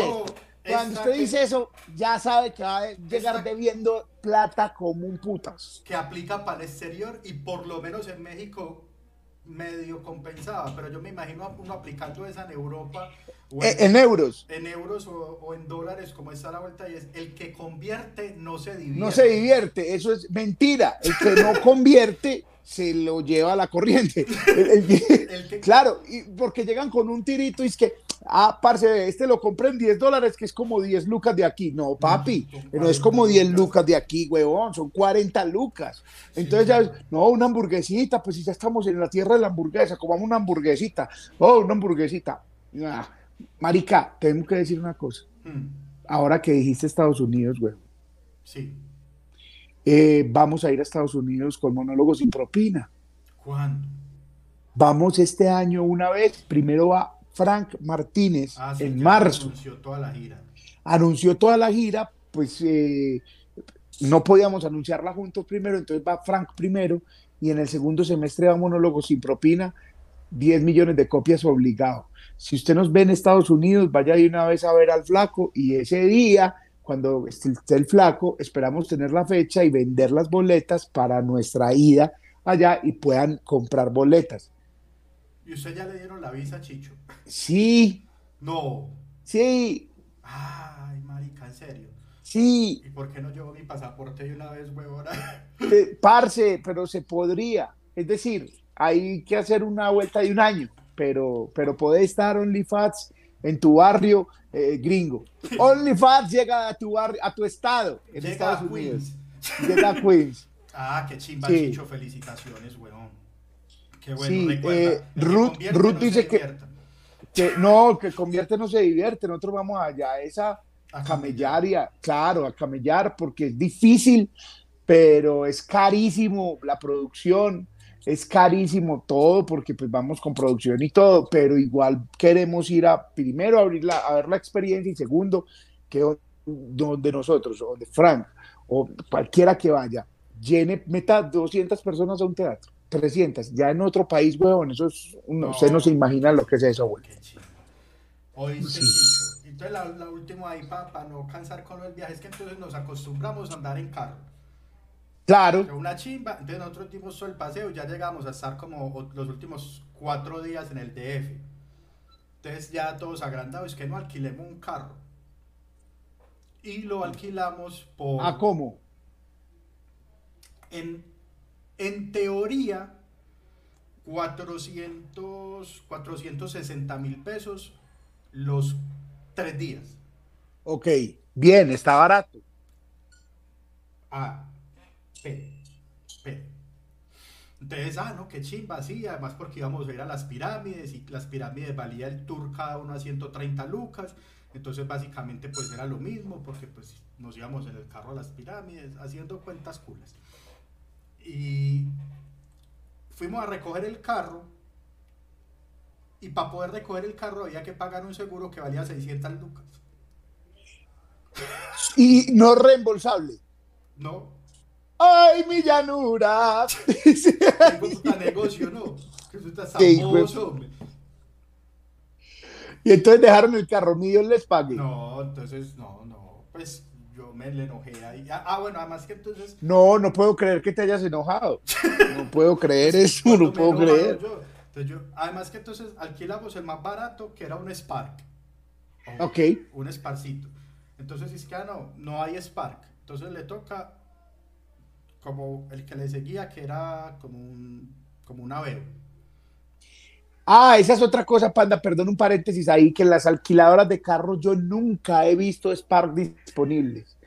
Cuando usted dice eso, ya sabe que va a llegar debiendo plata como un putas. Que aplica para el exterior y por lo menos en México medio compensaba, pero yo me imagino uno aplicando esa en Europa. O en, en, euros. En euros o, o, en dólares, como está la vuelta, y es el que convierte no se divierte. No se divierte, eso es mentira. El que no convierte se lo lleva a la corriente. El, el, el que... Claro, y porque llegan con un tirito y es que, ah, parce, este lo compré en 10 dólares, que es como 10 lucas de aquí. No, papi, no, no es como 10 lucas de aquí, huevón, son 40 lucas. Entonces sí, ya, no, una hamburguesita, pues si ya estamos en la tierra de la hamburguesa, comamos una hamburguesita. Oh, una hamburguesita. Ah, marica, tenemos que decir una cosa. Hmm. Ahora que dijiste Estados Unidos, huevón. Sí. Eh, vamos a ir a Estados Unidos con monólogos sin propina. ¿Cuándo? Vamos este año una vez. Primero va Frank Martínez ah, sí, en marzo. Anunció toda la gira. Anunció toda la gira, pues eh, no podíamos anunciarla juntos primero, entonces va Frank primero y en el segundo semestre va monólogos sin propina, 10 millones de copias obligado. Si usted nos ve en Estados Unidos, vaya de una vez a ver al flaco y ese día cuando esté el flaco, esperamos tener la fecha y vender las boletas para nuestra ida allá y puedan comprar boletas. ¿Y usted ya le dieron la visa, Chicho? Sí. No. Sí. Ay, marica, en serio. Sí. ¿Y por qué no llevo mi pasaporte de una vez, huevona? Eh, parce, pero se podría. Es decir, hay que hacer una vuelta de un año, pero, pero puede estar OnlyFans en tu barrio eh, gringo. OnlyFans llega a tu barrio, a tu estado en llega Estados a Unidos. Queens. Llega a Queens. Ah, qué chimba, Sí. Chicho. Felicitaciones, weón. Qué bueno, Sí, recuerda. eh, que Ruth- Ruth no dice que-. Que no, que convierte no se divierte. Nosotros vamos allá esa a camellar y a, claro, a camellar porque es difícil, pero es carísimo la producción, es carísimo todo porque pues vamos con producción y todo, pero igual queremos ir a primero a, abrir la, a ver la experiencia y segundo que do- donde nosotros, o de Frank, o cualquiera que vaya, llene, meta 200 personas a un teatro, 300, ya en otro país, huevón, eso es, no, No. usted no se imagina lo que es eso, güey. Oíste, Sí. Entonces, la, la última ahí, para no cansar con el viaje, es que entonces nos acostumbramos a andar en carro. Claro, Que Una chimba. Entonces, nosotros dimos todo el paseo, ya llegamos a estar como los últimos cuatro días en el DF. Entonces, ya todos agrandados, es que no alquilemos un carro. Y lo alquilamos por. ¿a cómo? en, en teoría, 400, 460 mil pesos los tres días. Ok, bien, está barato. Ah, P, P. Entonces, ah, no, qué chimba, sí, además porque íbamos a ir a las pirámides y las pirámides valía el tour cada uno a 130 lucas. Entonces, básicamente, pues era lo mismo porque pues nos íbamos en el carro a las pirámides haciendo cuentas culas. Y fuimos a recoger el carro y para poder recoger el carro había que pagar un seguro que valía 600 lucas. Y no reembolsable. No, ¡Ay, mi llanura! y entonces dejaron el carro, Dios les pague. No, entonces, no, no. Pues yo me le enojé ahí. Ah, bueno, además que entonces... No, no puedo creer que te hayas enojado. No puedo creer eso, cuando no puedo creer. yo, entonces yo, además que entonces alquilamos el más barato, que era un Spark. Ok. Un Sparcito. Entonces es que, ah, no, no hay Spark. Entonces le toca como el que le seguía, que era como un, como un Aveo. Ah, esa es otra cosa, Panda, perdón un paréntesis ahí, que en las alquiladoras de carros yo nunca he visto Spark disponibles.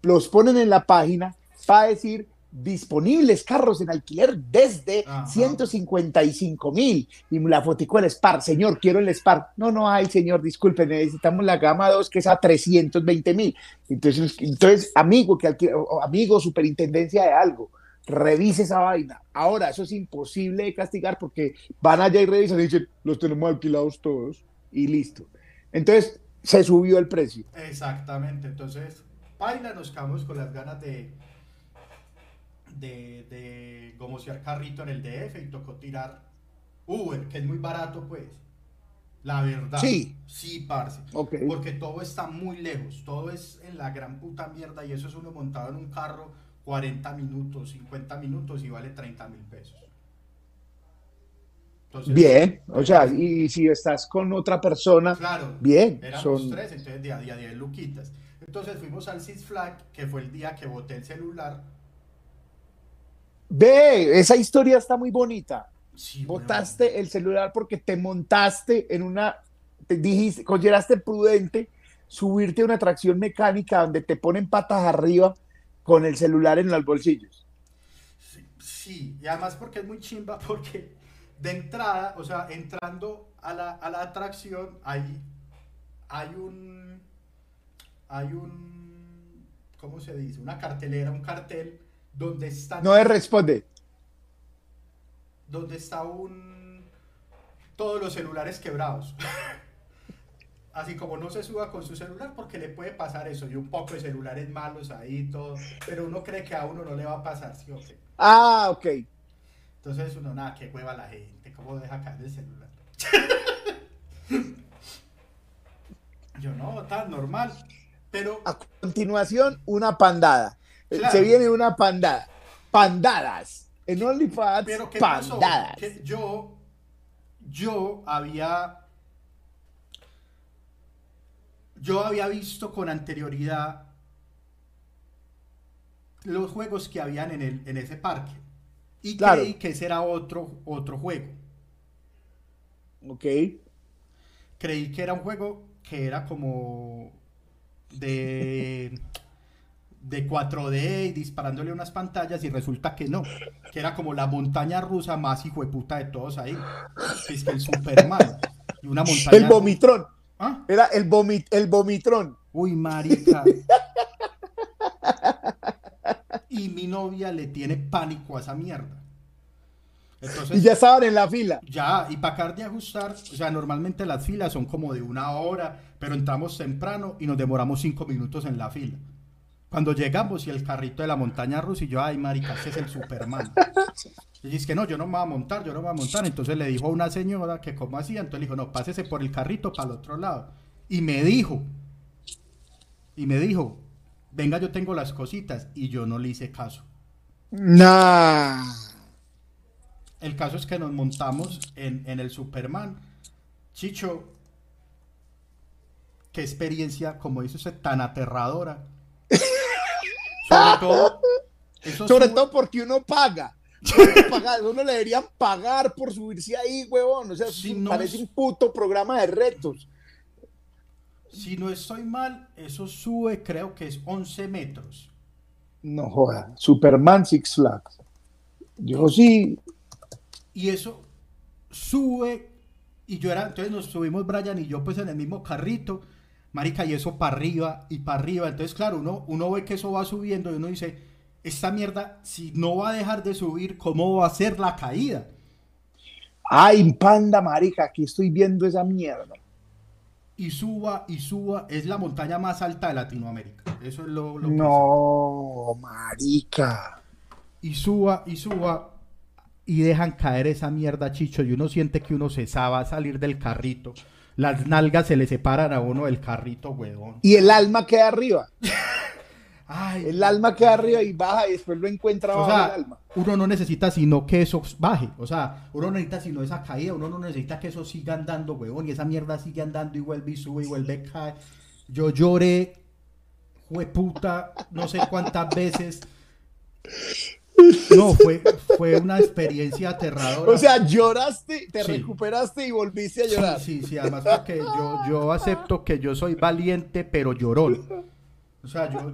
Los ponen en la página para decir disponibles carros en alquiler desde Ajá. 155 mil. Y la fotico del Spark, señor, quiero el Spark. No, no hay, señor, disculpe, necesitamos la gama 2 que es a 320 mil. Entonces, entonces, amigo, que amigo, superintendencia de algo, revise esa vaina. Ahora, eso es imposible de castigar porque van allá y revisan y dicen, los tenemos alquilados todos y listo. Entonces, se subió el precio. Exactamente, entonces, baila, nos quedamos con las ganas de de, de gomosear carrito en el DF y tocó tirar Uber, que es muy barato, pues. La verdad. Sí. Sí, parce. Ok. Porque todo está muy lejos, todo es en la gran puta mierda y eso es uno montado en un carro 40 minutos, 50 minutos y vale 30 mil pesos. Entonces, Bien, o sea, y si estás con otra persona, Claro, bien, éramos son- tres, entonces día a día 10 luquitas. Entonces fuimos al Six Flag, que fue el día que boté el celular. ve, esa historia está muy bonita. Sí, Botaste el celular porque te montaste en una, te dijiste, consideraste prudente subirte a una atracción mecánica donde te ponen patas arriba con el celular en los bolsillos. Sí, sí, y además porque es muy chimba, porque de entrada, o sea, entrando a la, a la atracción, hay, hay un. Hay un. ¿Cómo se dice? Una cartelera, un cartel donde está. No le responde. donde está un. Todos los celulares quebrados. Así como no se suba con su celular porque le puede pasar eso y un poco de celulares malos ahí todo, pero uno cree que a uno no le va a pasar, ¿sí o qué? Ah, ok. Entonces uno, nada, qué hueva la gente, ¿cómo deja caer el celular? Yo no, tan normal, pero A continuación, una pandada. Eh, Claro. Se viene una pandada. Pandadas. En OnlyFans, pandadas. Que yo, yo había, yo había visto con anterioridad los juegos que habían en, el, en ese parque y Claro. creí que ese era otro, otro juego. Ok. Creí que era un juego que era como de de 4D y disparándole unas pantallas y resulta que no, que era como la montaña rusa más hijueputa de todos ahí. Es que el Superman y una montaña El vomitrón. ¿Ah? Era el, vomit, el vomitrón. Uy, marica. Y mi novia le tiene pánico a esa mierda. Entonces, Y ya estaban en la fila. Ya, y para acabar de ajustar, o sea, normalmente las filas son como de una hora, pero entramos temprano y nos demoramos cinco minutos en la fila. Cuando llegamos y el carrito de la montaña rusa y yo, ay, marica, ese es el Superman. Y dice que no, yo no me voy a montar, yo no me voy a montar. Entonces le dijo a una señora que cómo hacía, entonces le dijo, no, pásese por el carrito para el otro lado. Y me dijo, y me dijo, venga, yo tengo las cositas, y yo no le hice caso. Nah. El caso es que nos montamos en, en el Superman. Chicho, qué experiencia, como dice usted, tan aterradora. Sobre todo, eso Sobre sube- todo porque uno paga. Uno, paga- uno le deberían pagar por subirse ahí, huevón. O sea, Si no parece es- un puto programa de retos. si no estoy mal, eso sube, creo que es 11 metros. No joda. Superman Six Flags. Yo sí. Y eso sube, y yo era, entonces nos subimos Brian y yo pues en el mismo carrito, marica, y eso para arriba y para arriba. Entonces, claro, uno, uno ve que eso va subiendo y uno dice, esta mierda, si no va a dejar de subir, ¿cómo va a ser la caída? Ay, panda marica, aquí estoy viendo esa mierda. Y suba y suba, es la montaña más alta de Latinoamérica. Eso es lo, lo que No, marica. y suba y suba y dejan caer esa mierda, chicho, y uno siente que uno se a salir del carrito. Las nalgas se le separan a uno del carrito, huevón. Y el alma queda arriba. Ay, El alma queda arriba y baja y después lo encuentra o abajo sea, el alma. uno no necesita sino que eso baje. O sea, uno no necesita sino esa caída. Uno no necesita que eso siga andando, huevón. Y esa mierda sigue andando y vuelve y sube y vuelve y cae. Yo lloré, puta, no sé cuántas veces. No, fue, fue una experiencia aterradora. O sea, lloraste, te Sí. recuperaste y volviste a Sí, llorar. sí, sí, además porque yo, yo acepto que yo soy valiente, pero llorón. O sea, yo,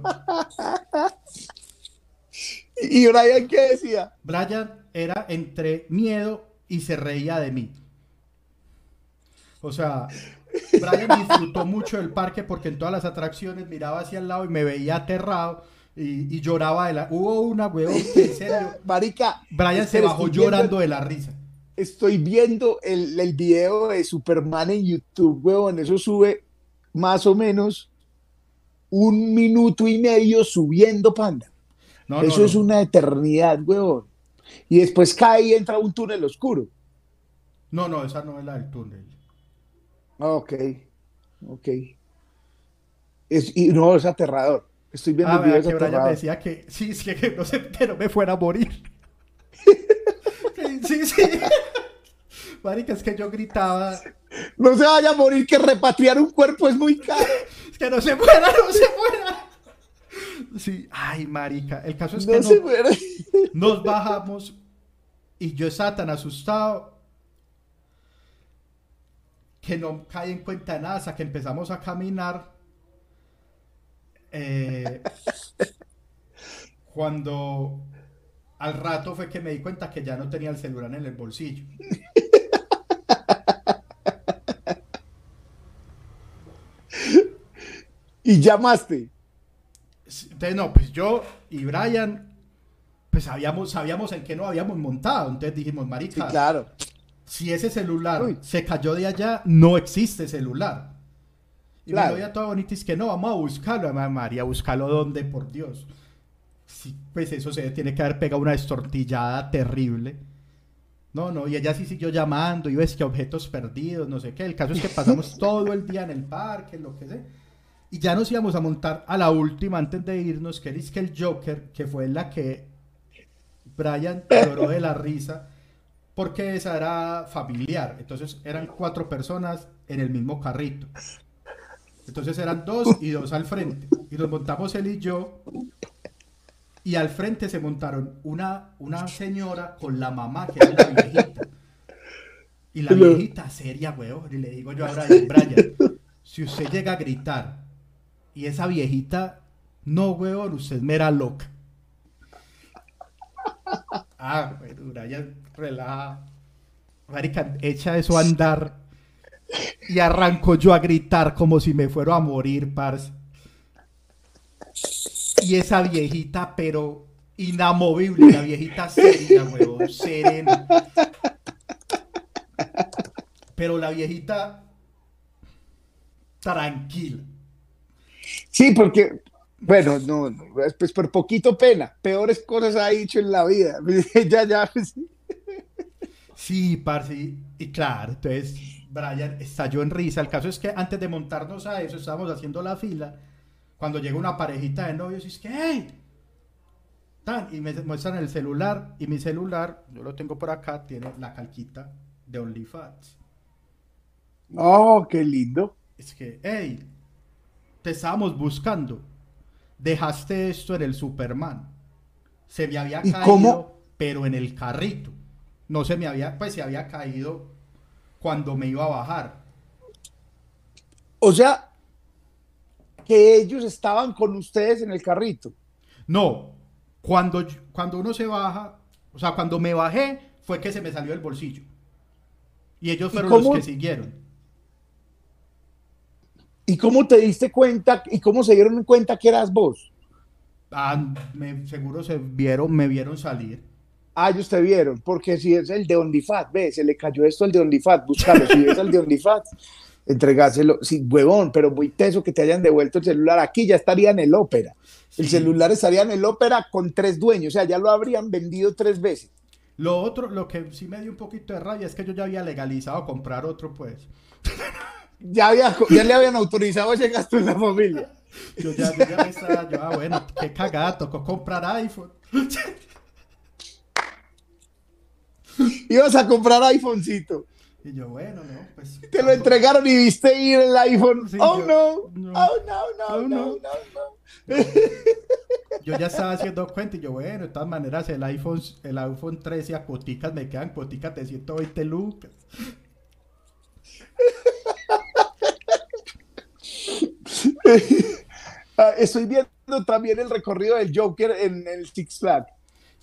¿Y Brian qué decía? Brian era entre miedo y se reía de mí. O sea, Brian disfrutó mucho del parque porque en todas las atracciones miraba hacia el lado y me veía aterrado y, y lloraba de la... Hubo una, huevón, que en serio, Marica, Brian se bajó viendo- llorando de la risa. Estoy viendo el, el video de Superman en YouTube, huevón. Eso sube más o menos un minuto y medio subiendo, panda. No, Eso no. es una eternidad, huevón. Y después cae y entra a un túnel oscuro. No, no, esa no es la del túnel. Ah, Ok, ok. Es, y no, es aterrador. Estoy viendo Ah, el video, vea es que Brian me decía que sí, sí, que no, sé, que no me fuera a morir. sí, sí. Marica, es que yo gritaba, No se vaya a morir, que repatriar un cuerpo es muy caro. es que no se muera, no se muera. Sí, ay, marica, el caso es que No se nos bajamos y yo estaba tan asustado que no caí en cuenta de nada hasta que empezamos a caminar. Eh, cuando al rato fue que me di cuenta que ya no tenía el celular en el bolsillo. Y llamaste. Entonces, no, pues yo y Brian, pues sabíamos, sabíamos en qué no habíamos montado. Entonces dijimos, Sí, marica, claro. si ese celular Uy. se cayó de allá, no existe celular. Y Claro. me lo veía todo bonito y es que no, vamos a buscarlo. Mamá María, buscarlo donde, por Dios. Sí, pues eso se tiene que haber pegado una destortillada terrible. No, no, y ella sí siguió llamando, y ves que objetos perdidos, no sé qué. El caso es que pasamos todo el día en el parque, lo que sé. Y ya nos íbamos a montar a la última antes de irnos, que es que el Joker, que fue la que Brian lloró de la risa, porque esa era familiar. Entonces eran cuatro personas en el mismo carrito. Entonces eran dos y dos al frente. Y nos montamos él y yo. Y al frente se montaron una, una señora con la mamá, que era la viejita. Y la viejita seria, weón. Y le digo yo a Brian, Brian, si usted llega a gritar y esa viejita, no, weón, usted me era loca. Ah, bueno, Brian, relaja. Marica, echa eso a andar. Y arranco yo a gritar como si me fuera a morir, parce. Y esa viejita, pero inamovible, la viejita seria, weón, serena. Pero la viejita tranquila. Sí, porque, bueno, no, no, pues por poquito pena. Peores cosas ha dicho en la vida. ya, ya. pues, Sí, parce, y claro, entonces Brian estalló en risa. El caso es que antes de montarnos a eso, estábamos haciendo la fila. Cuando llega una parejita de novios, y es que, ¡hey! Tan, y me muestran el celular, y mi celular, yo lo tengo por acá, tiene la calquita de OnlyFans. Oh, qué lindo. Es que, hey, te estábamos buscando. Dejaste esto en el Superman. Se me había ¿Y caído, cómo? pero en el carrito. No se me había, pues se había caído cuando me iba a bajar. O sea, que ellos estaban con ustedes en el carrito. No, cuando, cuando uno se baja, o sea, cuando me bajé, fue que se me salió el bolsillo. Y ellos ¿Y fueron los que siguieron. ¿Y cómo te diste cuenta y cómo se dieron cuenta que eras vos? Ah, me- seguro se vieron, me vieron salir. Ah, ellos te vieron, porque si es el de OnlyFat, ve, se le cayó esto al de OnlyFat, búscalo, si es el de OnlyFat, entregáselo, sí, huevón, pero muy teso que te hayan devuelto el celular, aquí ya estaría en el ópera, el celular estaría en el ópera con tres dueños, o sea, ya lo habrían vendido tres veces. Lo otro, lo que sí me dio un poquito de rabia es que yo ya había legalizado comprar otro, pues. Ya, había, ya le habían autorizado ese gasto en la familia. Yo ya, yo ya me estaba, yo, ah, bueno, qué cagada, tocó comprar iPhone. Ibas a comprar iPhonecito. Y yo, bueno, no, pues. Te lo entregaron y viste ir el iPhone. Sí, oh, yo- no. no. Oh, no, no, no, no. no, no. Yo ya estaba haciendo cuenta y yo, bueno, de todas maneras el iPhone, el iPhone 13 a coticas me quedan coticas de 120 lucas. Ah, Estoy viendo también el recorrido del Joker en el Six Flags.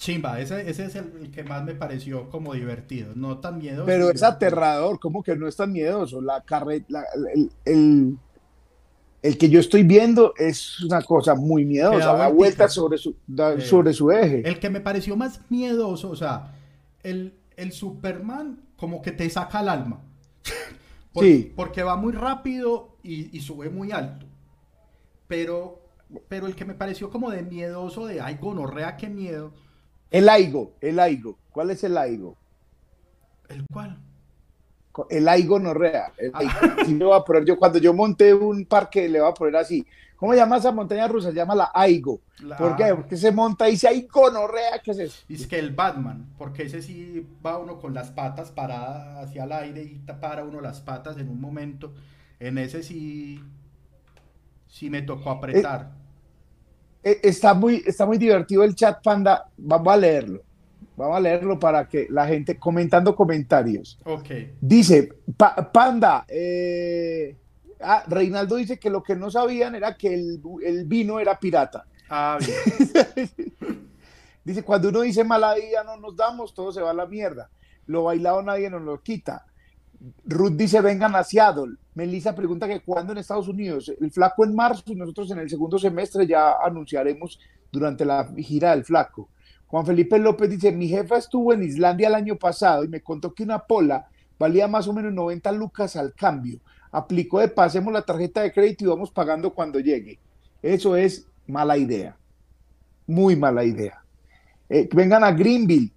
Chimba, ese, ese es el, el que más me pareció como divertido, no tan miedoso. Pero es aterrador, como que no es tan miedoso. La carre- la- el, el- el que yo estoy viendo es una cosa muy miedosa, da vueltas sobre su, da- Eh, sobre su eje. El que me pareció más miedoso, o sea, el, el Superman como que te saca el alma. Por- Sí. Porque va muy rápido y, y sube muy alto. Pero, pero el que me pareció como de miedoso, de ay, gonorrea, qué miedo. El aigo, el aigo. ¿Cuál es el aigo? ¿El cual? Co- El aigo norrea. El Ah. aigo. Voy a poner yo. Cuando yo monté un parque, le voy a poner así. ¿Cómo llama esa montaña rusa? Se llama la aigo. La- ¿Por qué? Porque se monta y dice aigo norrea. ¿Qué es eso? Es que el Batman, porque ese sí va uno con las patas paradas hacia el aire y para uno las patas en un momento. En ese sí, sí me tocó apretar. Eh, Está muy, está muy divertido el chat, Panda. Vamos a leerlo. Vamos a leerlo para que la gente comentando comentarios. Ok. Dice, Pa- Panda, eh, ah, Reinaldo dice que lo que no sabían era que el, el vino era pirata. Ah, bien. Dice, cuando uno dice mala vida no nos damos, todo se va a la mierda. Lo bailado nadie nos lo quita. Ruth dice, vengan a Seattle. Melissa pregunta que cuándo en Estados Unidos. El flaco en marzo y nosotros en el segundo semestre ya anunciaremos durante la gira del flaco. Juan Felipe López dice, mi jefa estuvo en Islandia el año pasado y me contó que una pola valía más o menos 90 lucas al cambio. Aplicó de pasemos la tarjeta de crédito y vamos pagando cuando llegue. Eso es mala idea. Muy mala idea. Eh, vengan a Greenville.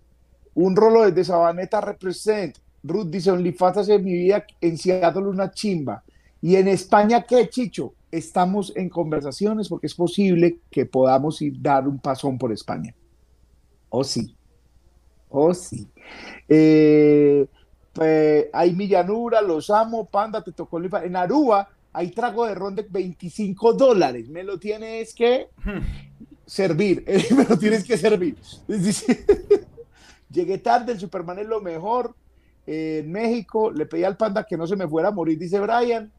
Un rolo desde Sabaneta represent. Ruth dice, OnlyFans hace mi vida en Seattle una chimba. Y en España, ¿qué, Chicho? Estamos en conversaciones porque es posible que podamos ir dar un pasón por España. Oh, sí. Oh, sí. Eh, pues, hay mi llanura, los amo, Panda, te tocó OnlyFans. En Aruba hay trago de ron de 25 dólares. Me lo tienes que servir, me lo tienes que servir. Llegué tarde, el Superman es lo mejor. Eh, en México le pedí al panda que no se me fuera a morir, dice Brian.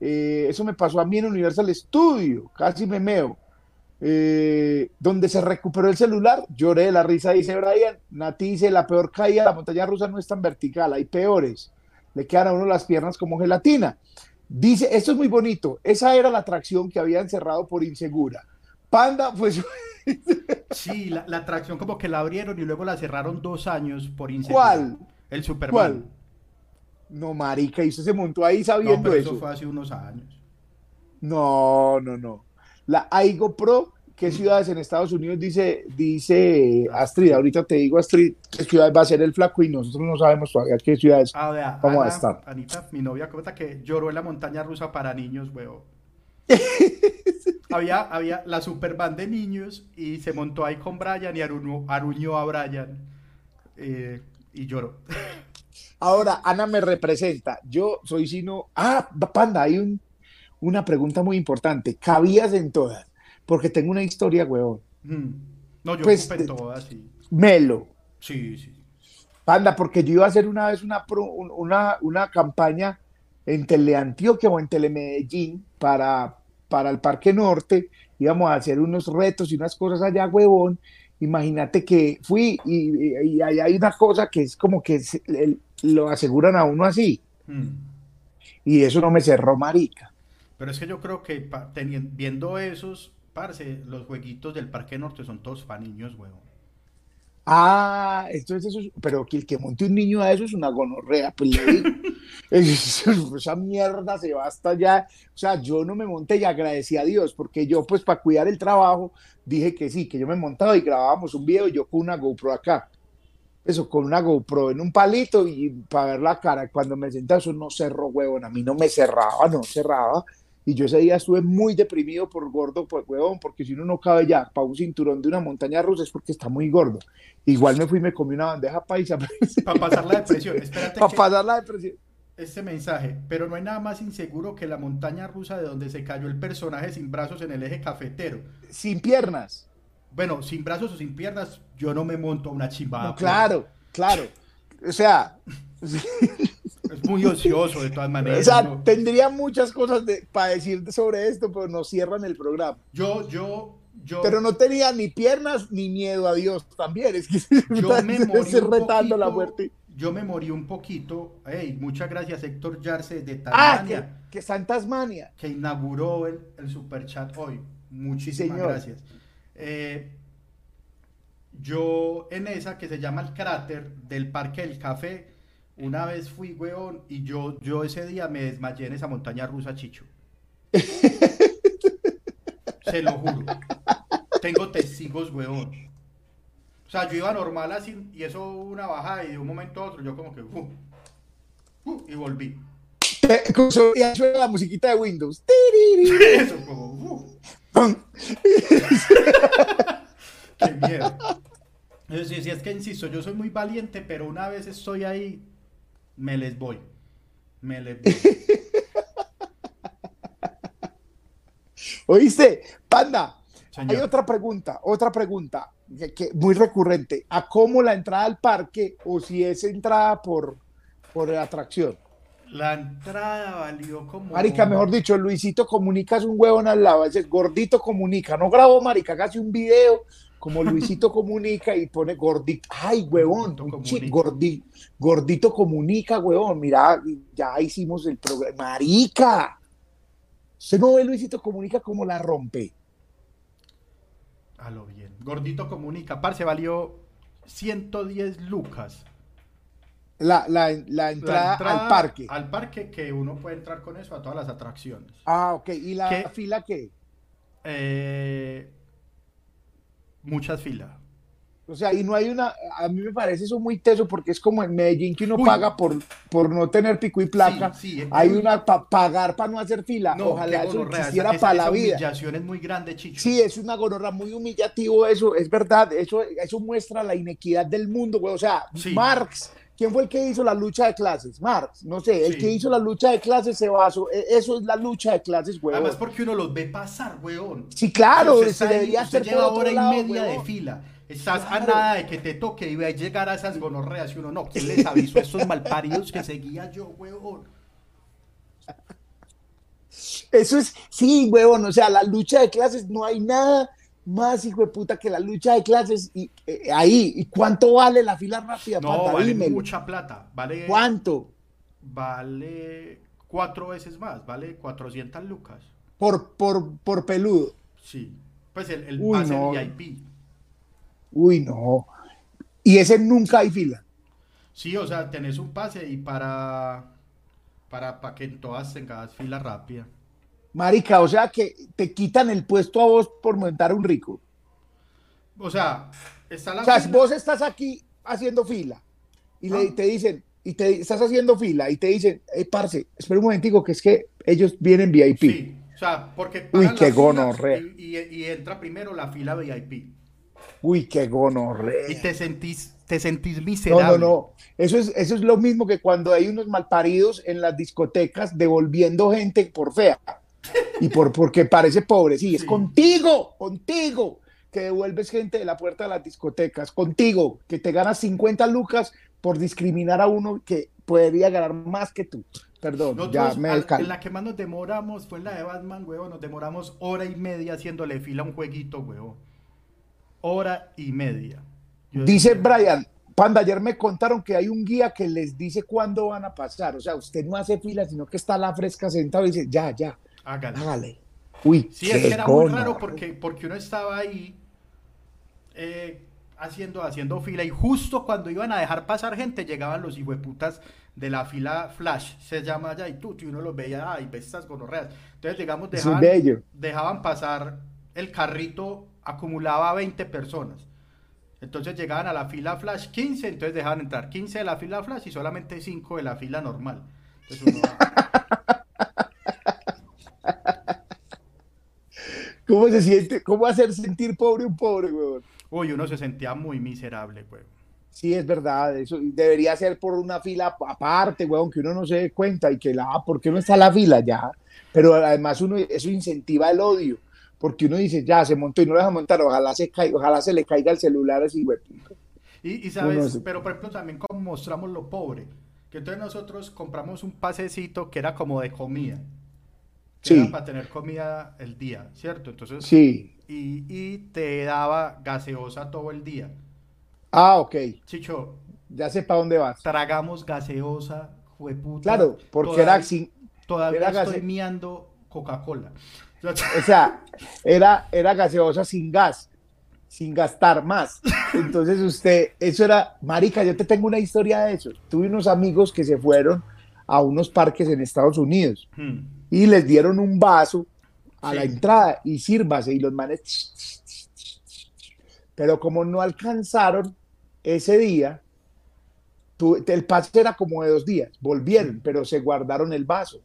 Eh, eso me pasó a mí en Universal Studio, casi me meo. Eh, donde se recuperó el celular, lloré de la risa, dice Brian. Nati dice, la peor caída, la montaña rusa no es tan vertical, hay peores. Le quedan a uno las piernas como gelatina. Dice, esto es muy bonito, esa era la atracción que habían cerrado por insegura. Panda, pues, Sí, la, la atracción como que la abrieron y luego la cerraron dos años por inseguridad. ¿cuál? El Superman. ¿Cuál? No, marica, y usted se montó ahí No, sabiendo pero eso. eso fue hace unos años. No, no, no. La Aigo Pro, ¿qué ciudades en Estados Unidos dice, dice Astrid? Ahorita te digo, Astrid, qué ciudad va a ser el flaco y nosotros no sabemos todavía qué ciudades. Ah, vea, Vamos a Ana- estar. Anita, mi novia, cuenta que lloró en la montaña rusa para niños, huevo. había, había la Superman de niños y se montó ahí con Brian y aruñó, aruñó a Brian eh, y lloró. Ahora, Ana me representa. Yo soy sino. Ah, panda, hay un- una pregunta muy importante. ¿Cabías en todas? Porque tengo una historia, huevón. Mm. No, yo Pues, eh, todas, sí. Melo. Sí, sí. Panda, porque yo iba a hacer una vez una, pro- una, una campaña en Teleantioquia o en Telemedellín para, para el Parque Norte. Íbamos a hacer unos retos y unas cosas allá, huevón. Imagínate que fui y, y- hay una cosa que es como que se- el- lo aseguran a uno así. Mm. Y eso no me cerró, marica. Pero es que yo creo que pa- tenien- viendo esos, parce, los jueguitos del Parque Norte son todos para niños, huevo. Ah, entonces eso es- pero que el que monte un niño a eso es una gonorrea, pues le digo. Es- esa mierda se va hasta allá. O sea, yo no me monté y agradecí a Dios, porque yo, pues, para cuidar el trabajo, dije que sí, que yo me montaba y grabábamos un video y yo con una GoPro acá. Eso, con una GoPro en un palito y para ver la cara. Cuando me sentaba, eso no cerró, huevón. A mí no me cerraba, no cerraba. Y yo ese día estuve muy deprimido por gordo, pues, huevón, porque si uno no cabe ya para un cinturón de una montaña rusa es porque está muy gordo. Igual me fui y me comí una bandeja paisa. Para pasar la depresión. Espérate para que- pasar la depresión. este mensaje, pero no hay nada más inseguro que la montaña rusa de donde se cayó el personaje sin brazos en el eje cafetero. Sin piernas. Bueno, sin brazos o sin piernas, yo no me monto a una chimbada. No, claro, claro. O sea, Es muy ocioso de todas o maneras. sea, ¿no? tendría muchas cosas de, para decir sobre esto, pero nos cierran el programa. Yo, yo, yo, Pero no tenía ni piernas ni miedo a Dios también. Es que yo me morí un retando la poquito, muerte. Yo me morí un poquito. Hey, muchas gracias Héctor Yarse de Ah, Tasmania. que, que está en Tasmania. que inauguró el, el super chat hoy. Muchísimas señor. gracias. Eh, yo en esa que se llama el cráter del Parque del Café, una vez fui, weón, y yo, yo ese día me desmayé en esa montaña rusa, Chicho. Se lo juro. Tengo testigos, weón. O sea, yo iba normal así, y eso una bajada, y de un momento a otro, yo como que, uh, uh, y volví. Y suena la musiquita de Windows. Eso, como, uh. Qué miedo. Sí, sí, es que insisto, yo soy muy valiente, pero una vez estoy ahí, me les voy. Me les voy. ¿Oíste? Panda, Señor. hay otra pregunta, otra pregunta, que, que muy recurrente. ¿A cómo la entrada al parque o si es entrada por, por atracción? La entrada valió como. Marica, mejor dicho, Luisito Comunica es un huevón al lado, ese gordito comunica, no grabó, marica, hace un video como Luisito Comunica y pone gordito, ay, huevón, Gordito gordito Comunica, huevón, mira, ya hicimos el programa, marica, usted no ve Luisito Comunica como la rompe, A lo bien. Gordito comunica. Parce, valió 110 lucas. la, la, la La entrada al parque. Al parque que uno puede entrar con eso a todas las atracciones. Ah, ok, ¿y la fila qué? Eh, muchas filas. O sea, y no hay una, a mí me parece eso muy teso porque es como en Medellín que uno Uy. paga por, por no tener pico y placa. Sí, sí, hay una para pagar para no hacer fila. No, Ojalá eso existiera para la vida. humillación es muy grande, Chicho. Sí, es una gonorra muy humillativo eso, es verdad, eso, eso muestra la inequidad del mundo, güey. O sea, Sí. Marx, ¿quién fue el que hizo la lucha de clases? Marx, no sé, el Sí. que hizo la lucha de clases se basó, e- eso es la lucha de clases, güey. Además porque uno los ve pasar, weón. Sí, claro, se debería hacer lleva hora y media de huevón. fila. Estás a nada de que te toque y ve a llegar a esas gonorreas y uno no. ¿Quién les avisó a estos malparidos que seguía yo, huevón? Eso es, sí, huevón, o sea, la lucha de clases, no hay nada más, hijo de puta, que la lucha de clases y eh, ahí. ¿Y cuánto vale la fila rápida, No, pata? vale Dímelo. mucha plata. Vale, ¿Cuánto? vale cuatro veces más. Vale 400 lucas. Por, por, por peludo. Sí. Pues el, el Uy, pase no. VIP. Uy, no. Y ese nunca hay fila. Sí, o sea, tenés un pase y para, para, para que en todas tengas fila rápida. Marica, o sea que te quitan el puesto a vos por montar un rico. O sea, está la O sea, fila- vos estás aquí haciendo fila y le, Ah. te dicen, y te estás haciendo fila y te dicen, hey, parce, espera un momentico que es que ellos vienen VIP. Sí, o sea, porque Uy, qué gonorrea. y, y- y entra primero la fila VIP. Uy, qué gonorrea. Y te sentís, te sentís No, miserable. no, no. Eso es, eso es lo mismo que cuando hay unos malparidos en las discotecas devolviendo gente por fea. Y por porque parece pobre. Sí, es Sí. contigo, contigo, que devuelves gente de la puerta de las discotecas. Contigo, que te ganas 50 lucas por discriminar a uno que podría ganar más que tú. Perdón, Nosotros, ya me al- en la que más nos demoramos fue en la de Batman, huevón. Nos demoramos hora y media haciéndole fila a un jueguito, huevón. Hora y media. Yo Dice decía, Brian, Panda, ayer me contaron que hay un guía que les dice cuándo van a pasar. O sea, usted no hace fila, sino que está la fresca sentado y dice, ya, ya, Hágale. hágale. Uy, Sí, qué es que era muy raro porque, porque uno estaba ahí eh, haciendo, haciendo fila y justo cuando iban a dejar pasar gente llegaban los hijueputas de la fila Flash, se llama allá y tú, y uno los veía, ay, ves estas gonorreas. Entonces, digamos, dejaban, dejaban pasar el carrito, acumulaba 20 personas. Entonces llegaban a la fila Flash 15, entonces dejaban entrar 15 de la fila Flash y solamente 5 de la fila normal. Entonces uno, ¿Cómo se siente? ¿Cómo hacer sentir pobre un pobre, weón? Uy, uno se sentía muy miserable, weón. Sí, es verdad, eso debería ser por una fila aparte, weón, que uno no se dé cuenta y que la, ah, ¿por qué no está la fila ya? Pero además uno, eso incentiva el odio, porque uno dice, ya, se montó y no lo deja montar, ojalá se caiga, ojalá se le caiga el celular así, weón. Y, y sabes, pero por ejemplo también como mostramos lo pobre, que entonces nosotros compramos un pasecito que era como de comida, que Sí. era para tener comida el día, ¿cierto? Entonces, Sí. y, y te daba gaseosa todo el día. Ah, ok. Chicho, Ya sé para dónde vas. tragamos gaseosa, jueputa. Claro, porque Todavía- era sin, Todavía era estoy gase- miando Coca-Cola. o sea, era, era gaseosa sin gas, sin gastar más. Entonces usted, eso era, marica, yo te tengo una historia de eso. Tuve unos amigos que se fueron a unos parques en Estados Unidos. Hmm. y les dieron un vaso a la entrada y sírvase. Y los manes pero como no alcanzaron ese día tu- el pase era como de dos días. Volvieron pero se guardaron el vaso.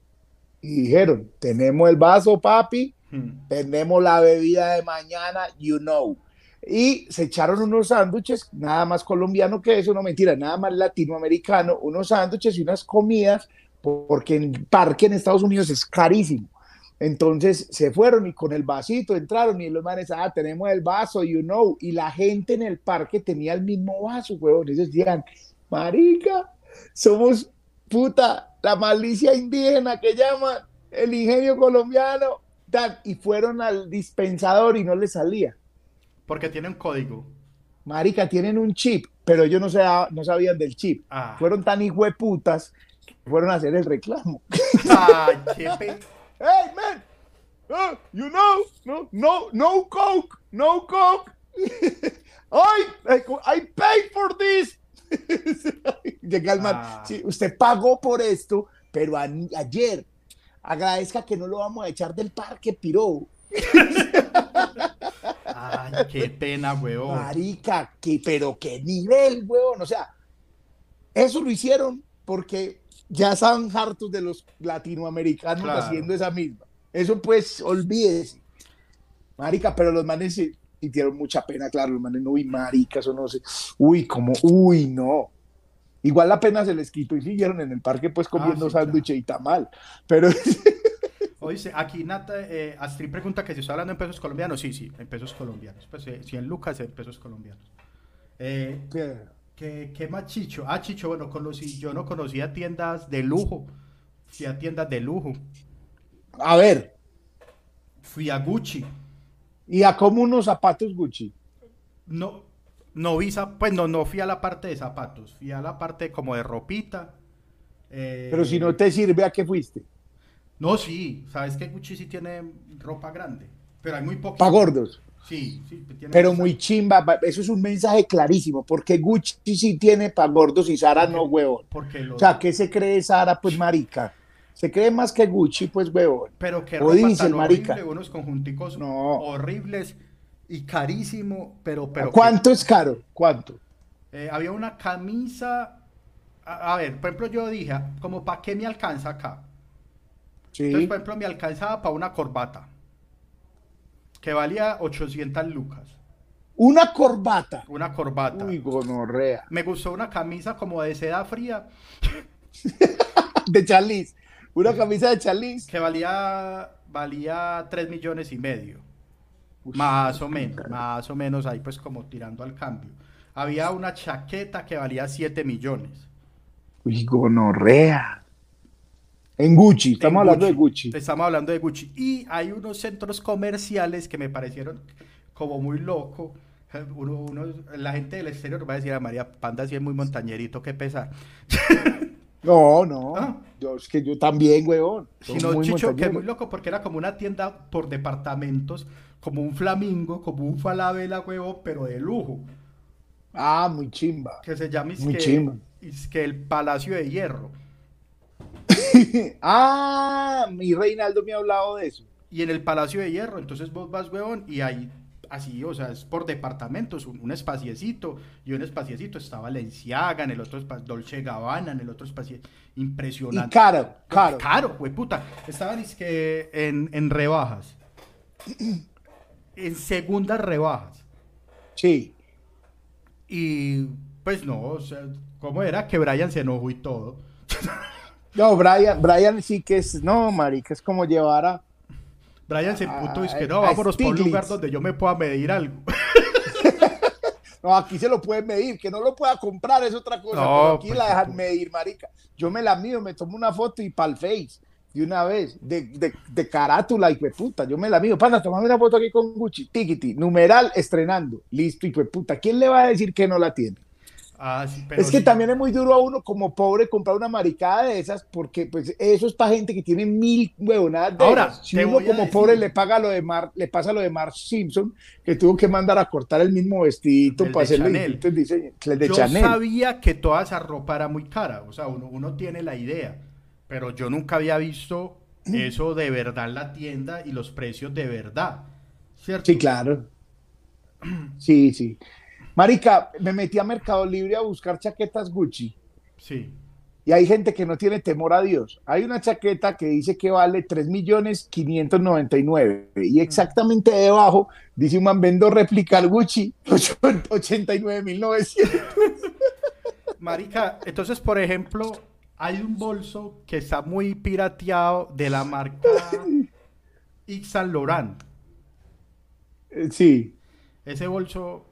Y dijeron tenemos el vaso papi. Hmm. tenemos la bebida de mañana you know y se echaron unos sándwiches, nada más colombiano que eso, no mentira, nada más latinoamericano, unos sándwiches y unas comidas, porque en parque en Estados Unidos es carísimo. Entonces se fueron y con el vasito entraron y los manes, ah, tenemos el vaso, you know, y la gente en el parque tenía el mismo vaso, huevón. Ellos decían, marica, somos puta, la malicia indígena que llaman el ingenio colombiano, tal, y fueron al dispensador y no les salía. Porque tiene un código. Marica, tienen un chip, pero ellos no, sab- no sabían del chip. Ah. Fueron tan hijueputas que fueron a hacer el reclamo. Ay, qué pe- Hey, man, uh, you know, no, no, no coke, no coke. I, I paid for this. Llega el man, Ah. sí, usted pagó por esto, pero a- ayer agradezca que no lo vamos a echar del parque, piro. Ay, qué pena, weón. Marica, que, pero qué nivel, weón. O sea, eso lo hicieron porque ya estaban hartos de los latinoamericanos Claro. haciendo esa misma. Eso pues, olvídese. Marica, pero los manes sí sintieron mucha pena, claro, los manes, uy, marica, eso no sé. Uy, como, uy, no. Igual la pena se les quitó y siguieron en el parque pues comiendo Ah, sí, claro. sándwich y tamal. Pero Oye, aquí Nata, eh, Astrid pregunta que si estoy hablando en pesos colombianos. Sí, sí, en pesos colombianos. Pues eh, 100 lucas en pesos colombianos. Eh, ¿qué, qué más, Chicho? Ah, Chicho, bueno, conocí, yo no conocía tiendas de lujo. Fui a tiendas de lujo. a ver, Fui a Gucci. y a como unos zapatos Gucci. No, no vi, pues no, no fui a la parte de zapatos. Fui a la parte como de ropita. eh, Pero si no te sirve, ¿a qué fuiste? No, sí, sabes que Gucci sí tiene ropa grande, pero hay muy poco. Pa' gordos. Sí, sí, tiene Pero muy chimba, eso es un mensaje clarísimo, porque Gucci sí tiene para gordos y Sara no, huevón. Porque los, O sea, ¿qué se cree Sara? Pues marica. Se cree más que Gucci, pues huevón. pero que ropa dice tan marica. horrible, unos conjunticos No. horribles y carísimo, pero pero que- ¿Cuánto es caro? ¿Cuánto? eh, había una camisa, a, a ver, por ejemplo yo dije, como para qué me alcanza acá. Entonces, por ejemplo, me alcanzaba para una corbata que valía 800 lucas, Una corbata. una corbata. Uy, gonorrea. Me gustó una camisa como de seda fría De Charlize. Una camisa de Charlize. que valía valía 3 millones y medio. Más o menos, más o menos ahí pues como tirando al cambio. Había una chaqueta que valía 7 millones. Uy, gonorrea. En Gucci, estamos En hablando de Gucci. Estamos hablando de Gucci. Y hay unos centros comerciales que me parecieron como muy loco. Uno, uno- la gente del exterior va a decir a María Panda si es muy montañerito, qué pesar. No, no. Ah. Yo, es que yo también, huevón. Sino muy Chicho, que es muy loco porque era como una tienda por departamentos, como un flamingo, como un falabella, huevo, pero de lujo. Ah, muy chimba. Que se llama Muy que, chimba. es que el Palacio de Hierro. ah, mi Reinaldo me ha hablado de eso. Y en el Palacio de Hierro, entonces vos vas, huevón, y ahí, así, o sea, es por departamentos, un, un espaciecito, y un espaciecito está Valenciaga, en el otro Dolce Gabbana, en el otro espacio, Y impresionante. caro, caro. Caro, güey, puta. Estaban es que en, en rebajas. en segundas rebajas. Sí. Y pues no, o sea, ¿cómo era? Que Brian se enojó y todo. No, Brian, Brian sí que es, no, marica, es como llevar a... Brian se y es que no, vámonos por un lugar donde yo me pueda medir algo. No, aquí se lo pueden medir, que no lo pueda comprar es otra cosa, No, pero aquí pues, la dejan medir, marica. Yo me la mido, me tomo una foto y pa'l face, de una vez, de, de, de carátula, y puta, yo me la mido. Panda, tomame una foto aquí con Gucci, tiquiti, numeral, estrenando, listo, y puta, ¿quién le va a decir que no la tiene? Ah, sí, pero es que sí. también es muy duro a uno como pobre comprar una maricada de esas, porque pues eso es para gente que tiene mil huevonadas de Ahora, esas. Si uno como pobre le paga lo de Mar, le pasa lo de Mark Simpson, que tuvo que mandar a cortar el mismo vestidito El para hacerle distintos diseños. El de yo Chanel. sabía que toda esa ropa era muy cara, o sea, uno, uno tiene la idea, pero yo nunca había visto eso de verdad en la tienda y los precios de verdad, ¿cierto? Sí, claro. Sí, sí. Marica, me metí a Mercado Libre a buscar chaquetas Gucci. Sí. Y hay gente que no tiene temor a Dios. Hay una chaqueta que dice que vale 3 millones 599 y exactamente debajo dice un man vendo replicar Gucci 89.900. Marica, entonces, por ejemplo, hay un bolso que está muy pirateado de la marca Yves Saint Laurent. Sí. Ese bolso,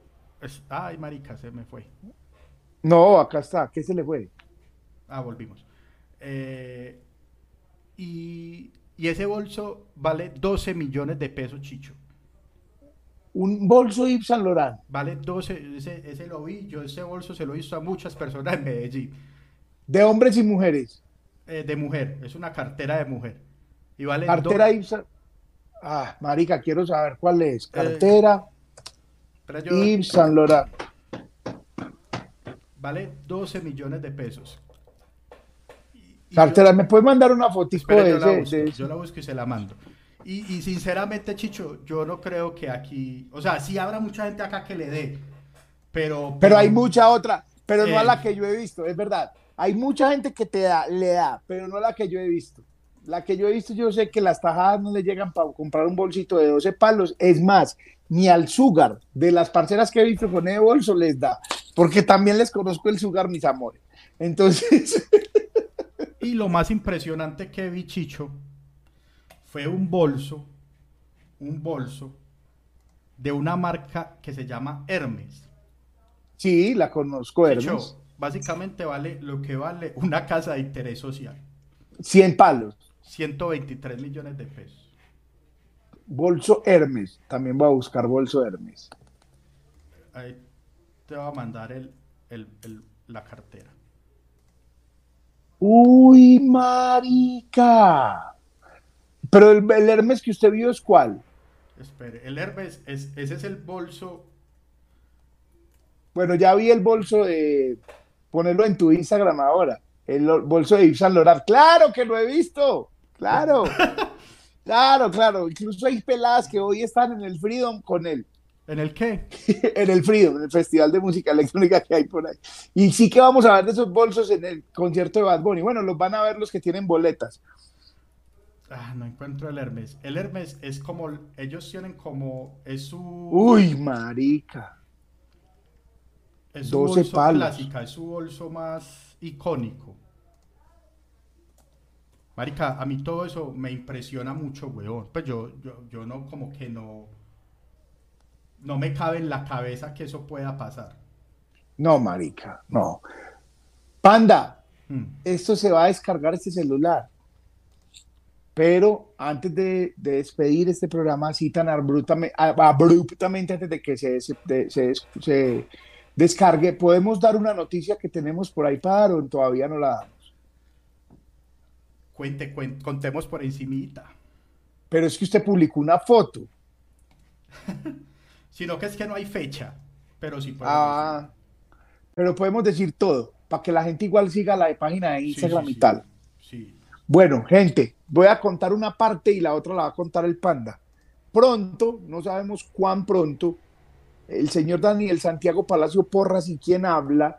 ay, marica, se me fue. No, acá está. ¿Qué se le fue? Ah, volvimos. Eh, y, y ese bolso vale 12 millones de pesos, Chicho. Un bolso Yves Saint Laurent. Vale 12, ese, ese lo vi, yo ese bolso se lo he visto a muchas personas en Medellín. De hombres y mujeres. Eh, de mujer, es una cartera de mujer. Y vale Cartera Yves Ah, marica, quiero saber cuál es. Cartera Yo- Yves Saint Laurent. vale 12 millones de pesos. Y- y Cartera, ¿me puedes mandar una fotico espera, de yo, la busco, de yo la busco y se la mando. Y, y sinceramente, Chicho, yo no creo que aquí, o sea, sí habrá mucha gente acá que le dé, pero... Pero hay mucha otra, pero no a la que yo he visto, es verdad. Hay mucha gente que te da, le da, pero no a la que yo he visto. La que yo he visto, yo sé que las tajadas no le llegan para comprar un bolsito de 12 palos. Es más, ni al sugar de las parceras que he visto con ese bolso les da, porque también les conozco el sugar, mis amores. Entonces, Y lo más impresionante que vi, Chicho, fue un bolso, un bolso de una marca que se llama Hermes. sí, la conozco, Chicho, Hermes. básicamente vale lo que vale una casa de interés social. 100 palos. 123 millones de pesos. Bolso Hermes. También voy a buscar bolso Hermes. Ahí te va a mandar el, el- el- la cartera. Uy, marica. Pero el, el Hermes que usted vio es cuál? Espere, el Hermes, es, ese es el bolso. Bueno, ya vi el bolso de ponerlo en tu Instagram ahora. El bolso de Yves Saint Laurent. Claro que lo he visto. Claro. Claro, claro. Incluso hay peladas que hoy están en el Freedom con él. ¿En el qué? en el Freedom, en el festival de música electrónica que hay por ahí. Y sí que vamos a ver de esos bolsos en el concierto de Bad Bunny. Bueno, los van a ver los que tienen boletas. Ah, no encuentro el Hermes. El Hermes es como, ellos tienen como, es su, Uy, marica. es su 12 bolso palos. clásica, es su bolso más icónico. Marica, a mí todo eso me impresiona mucho, weón. Pues yo, yo, yo no, como que no, no me cabe en la cabeza que eso pueda pasar. No, marica, no. Panda, Hmm. esto se va a descargar este celular. Pero antes de, de despedir este programa así tan abruptamente, abruptamente antes de que se, se des- se descargue, ¿podemos dar una noticia que tenemos por ahí para dar o todavía no la damos? Cuente, cuen- contemos por encimita. Pero es que usted publicó una foto. Sino que es que no hay fecha. Pero sí podemos Ah, pero podemos decir todo, para que la gente igual siga la página de decir. Sí, Instagram sí, y sí. tal. Sí. Bueno, gente, voy a contar una parte y la otra la va a contar el panda. Pronto, no sabemos cuán pronto, el señor Daniel Santiago Palacio Porras y quien habla,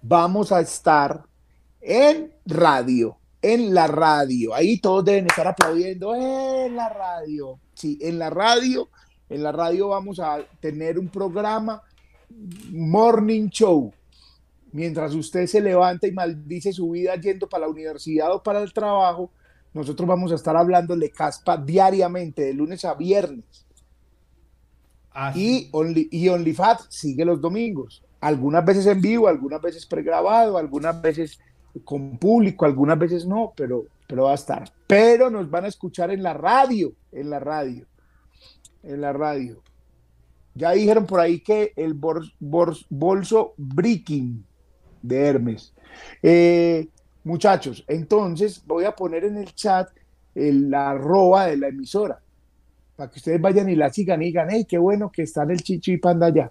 vamos a estar en radio, en la radio. Ahí todos deben estar aplaudiendo, en la radio. Sí, en la radio, En la radio vamos a tener un programa Morning Show. Mientras usted se levanta y maldice su vida yendo para la universidad o para el trabajo, nosotros vamos a estar hablándole caspa diariamente, de lunes a viernes. Y, Only, y OnlyFat sigue los domingos. Algunas veces en vivo, algunas veces pregrabado, algunas veces con público, algunas veces no, pero, pero va a estar. Pero nos van a escuchar en la radio, en la radio, en la radio. Ya dijeron por ahí que el bolso breaking de Hermes. Eh, muchachos, entonces voy a poner en el chat el arroba de la emisora para que ustedes vayan y la sigan y digan, hey, qué bueno que están el Chicho y Panda allá.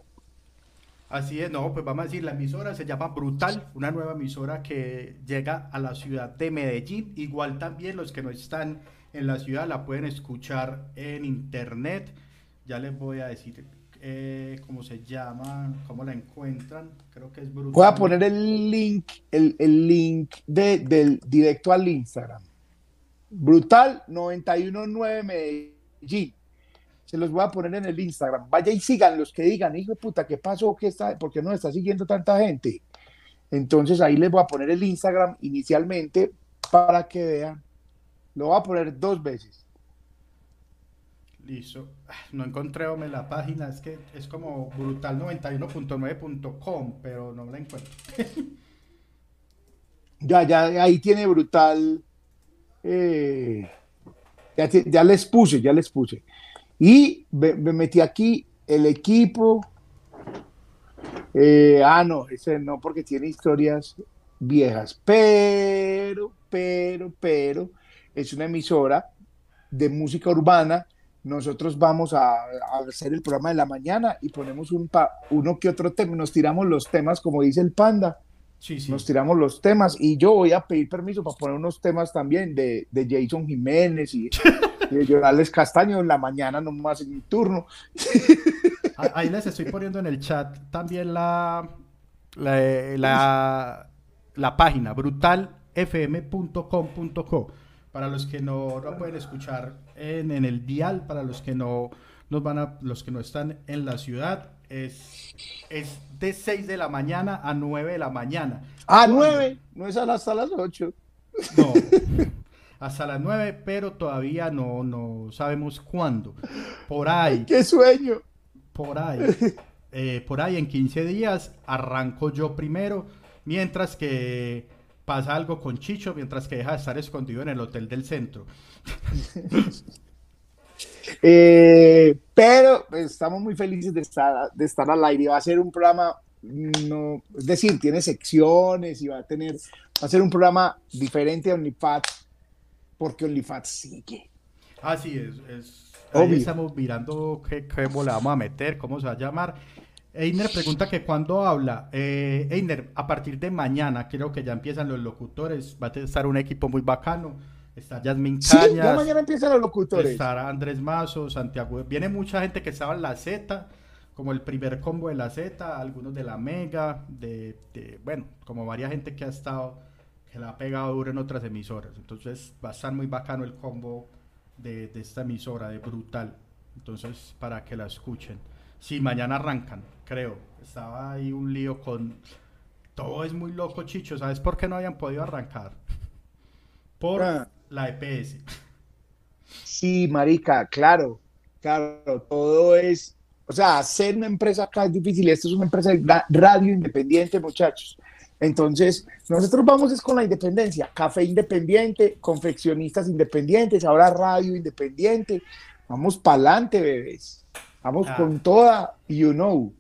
Así es, no, pues vamos a decir, la emisora se llama Brutal, una nueva emisora que llega a la ciudad de Medellín. Igual también los que no están en la ciudad la pueden escuchar en internet. Ya les voy a decir eh, cómo se llama, cómo la encuentran. Creo que es Brutal. Voy a poner el link, el, link de, del directo al Instagram. Brutal 919 Medellín se los voy a poner en el Instagram. Vaya y sigan los que digan, hijo de puta, ¿qué pasó? ¿Qué está? ¿Por qué no está siguiendo tanta gente? Entonces ahí les voy a poner el Instagram inicialmente para que vean. Lo voy a poner dos veces. Listo. No encontré la página, es que es como brutal91.9.com, pero no la encuentro. ya, ya, ahí tiene brutal. Eh, ya, ya les puse, ya les puse. Y me, metí aquí el equipo. Eh, ah, no, ese no, porque tiene historias viejas. Pero, pero, pero, es una emisora de música urbana. Nosotros vamos a, hacer el programa de la mañana y ponemos un uno que otro tema, nos tiramos los temas, como dice el panda. Nos tiramos los temas y yo voy a pedir permiso para poner unos temas también de, de Jason Jiménez y, Llorales Castaño en la mañana nomás en mi turno. Ahí les estoy poniendo en el chat también la, la, la, página brutalfm.com.co para los que no, no pueden escuchar en, en, el dial, para los que no nos van a, los que no están en la ciudad, es, es de 6 de la mañana a 9 de la mañana. ¿A 9? No es hasta las 8. No. hasta las 9, pero todavía no, no sabemos cuándo. Por ahí. ¡Qué sueño! Por ahí. Eh, por ahí en 15 días arranco yo primero, mientras que pasa algo con Chicho, mientras que deja de estar escondido en el hotel del centro. Eh, pero estamos muy felices de estar, de estar al aire. Va a ser un programa, no, es decir, tiene secciones y va a tener, va a ser un programa diferente a OnlyFat, porque OnlyFat sigue. Así es, es ahí estamos mirando qué, qué le vamos a meter, cómo se va a llamar. Einer pregunta que cuando habla. Eh, Einer, a partir de mañana creo que ya empiezan los locutores. Va a estar un equipo muy bacano. Está Yasmin Cañas. Sí, ya mañana empiezan los locutores. Estará Andrés Mazo, Santiago. Viene mucha gente que estaba en la Z, como el primer combo de la Z, algunos de la Mega, de, bueno, como varias gente que ha estado, que la ha pegado duro en otras emisoras. Entonces va a estar muy bacano el combo de, esta emisora, de Brutal. Entonces, para que la escuchen. Sí, mañana arrancan, creo. Estaba ahí un lío con... Todo es muy loco, Chicho. ¿Sabes por qué no habían podido arrancar? Por... Ah la EPS. Sí, marica, claro, claro, todo es, o sea, hacer una empresa acá es difícil, esto es una empresa de radio independiente, muchachos. Entonces, nosotros vamos es con la independencia, café independiente, confeccionistas independientes, ahora radio independiente. Vamos para adelante, bebés. Vamos ah. con toda, you know.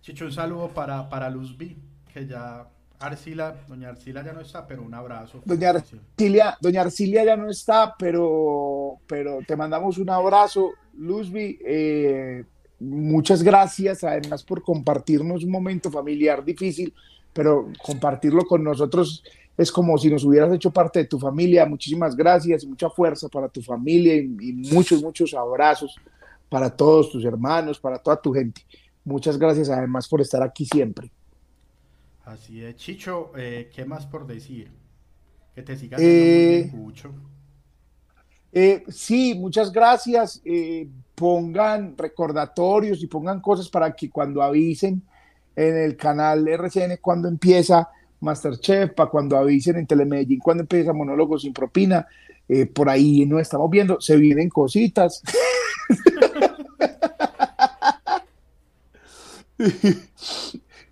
Chicho, un saludo para, para Luzbi, que ya Arcila, doña Arcila ya no está, pero un abrazo. Doña Arcilia, doña Arcilia ya no está, pero, pero te mandamos un abrazo, Luzbi. Eh, muchas gracias además por compartirnos un momento familiar difícil, pero compartirlo con nosotros es como si nos hubieras hecho parte de tu familia. Muchísimas gracias y mucha fuerza para tu familia y, y muchos, muchos abrazos para todos tus hermanos, para toda tu gente. Muchas gracias además por estar aquí siempre. Así es. Chicho, eh, ¿qué más por decir? Que te sigas eh, muy Eh, sí, muchas gracias. Eh, pongan recordatorios y pongan cosas para que cuando avisen en el canal RCN cuando empieza Masterchef, para cuando avisen en Telemedellín cuando empieza Monólogo sin propina. Eh, por ahí no estamos viendo, se vienen cositas.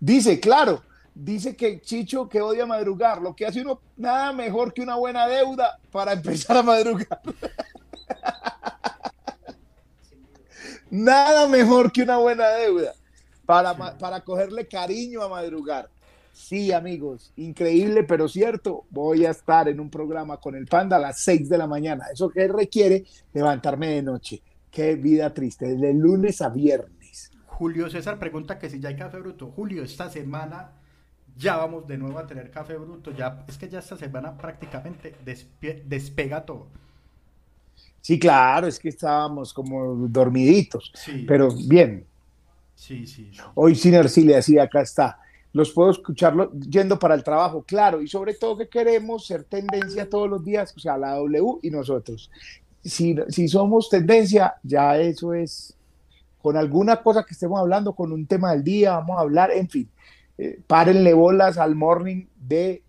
dice, claro, dice que Chicho que odia madrugar, lo que hace uno nada mejor que una buena deuda para empezar a madrugar. nada mejor que una buena deuda para, para cogerle cariño a madrugar. Sí, amigos, increíble, pero cierto. Voy a estar en un programa con el Panda a las 6 de la mañana. Eso que requiere levantarme de noche. Qué vida triste, de lunes a viernes. Julio César pregunta que si ya hay café bruto. Julio, esta semana ya vamos de nuevo a tener café bruto. Ya, es que ya esta semana prácticamente despega todo. Sí, claro, es que estábamos como dormiditos. Sí. Pero bien. Sí, sí. Hoy le decía, acá está los puedo escucharlo yendo para el trabajo, claro, y sobre todo que queremos ser tendencia todos los días, o sea, la W y nosotros. Si, si somos tendencia, ya eso es con alguna cosa que estemos hablando, con un tema del día, vamos a hablar, en fin, eh, párenle bolas al morning de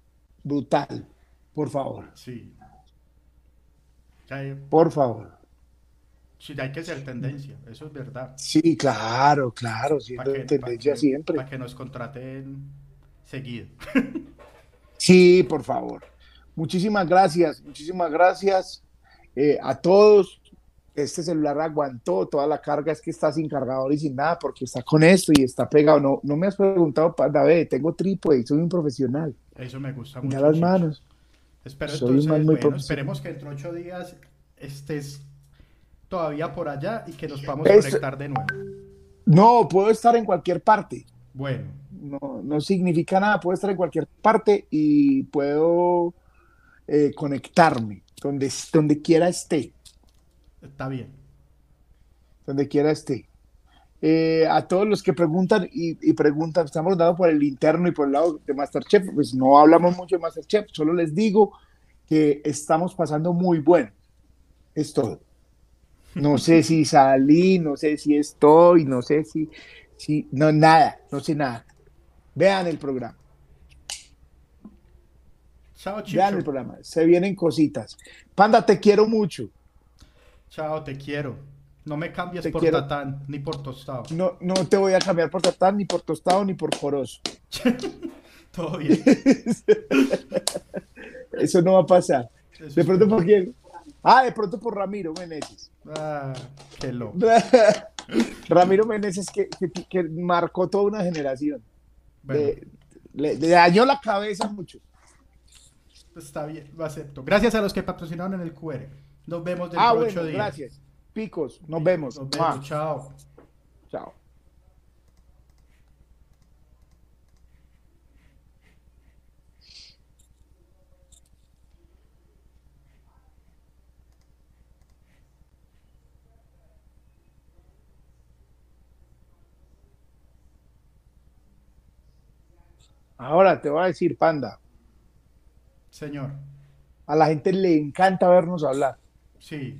brutal, por favor. Sí. Por favor. Sí, hay que ser tendencia, eso es verdad. Sí, claro, claro, siendo tendencia siempre. Para que nos contraten seguido. sí, por favor. Muchísimas gracias, muchísimas gracias eh, a todos. Este celular aguantó toda la carga, es que está sin cargador y sin nada, porque está con esto y está pegado. No, no me has preguntado, David, tengo trípode y soy un profesional. Eso me gusta mucho. las manos. Espero entonces, bueno, esperemos que entre ocho días estés todavía por allá y que nos podamos conectar de nuevo. No, puedo estar en cualquier parte. Bueno. No, no significa nada, puedo estar en cualquier parte y puedo eh, conectarme donde, donde quiera esté. Está bien. Donde quiera esté. Eh, a todos los que preguntan y, preguntan, estamos dando por el interno y por el lado de Masterchef, pues no hablamos mucho de Masterchef, solo les digo que estamos pasando muy bueno. Es todo. No sé si salí, no sé si estoy, no sé si, si, no, nada, no sé nada. Vean el programa. Chao, Chicho. Vean el programa, se vienen cositas. Panda, te quiero mucho. Chao, te quiero. No me cambies por tatán ni por tostado. No, no te voy a cambiar por tatán, ni por tostado, ni por poroso. Todo bien. Eso no va a pasar. de pronto, ¿por quién? Ah, de pronto por Ramiro Meneses. Ah, qué loco. Ramiro Meneses que, que, marcó toda una generación. Le, dañó la cabeza mucho. Está bien, lo acepto. Gracias a los que patrocinaron en el QR. Nos vemos dentro ah, de ocho días. Gracias. Picos, nos vemos. Nos vemos. Chao. Chao. Ahora te voy a decir, Panda. Señor. A la gente le encanta vernos hablar. Sí.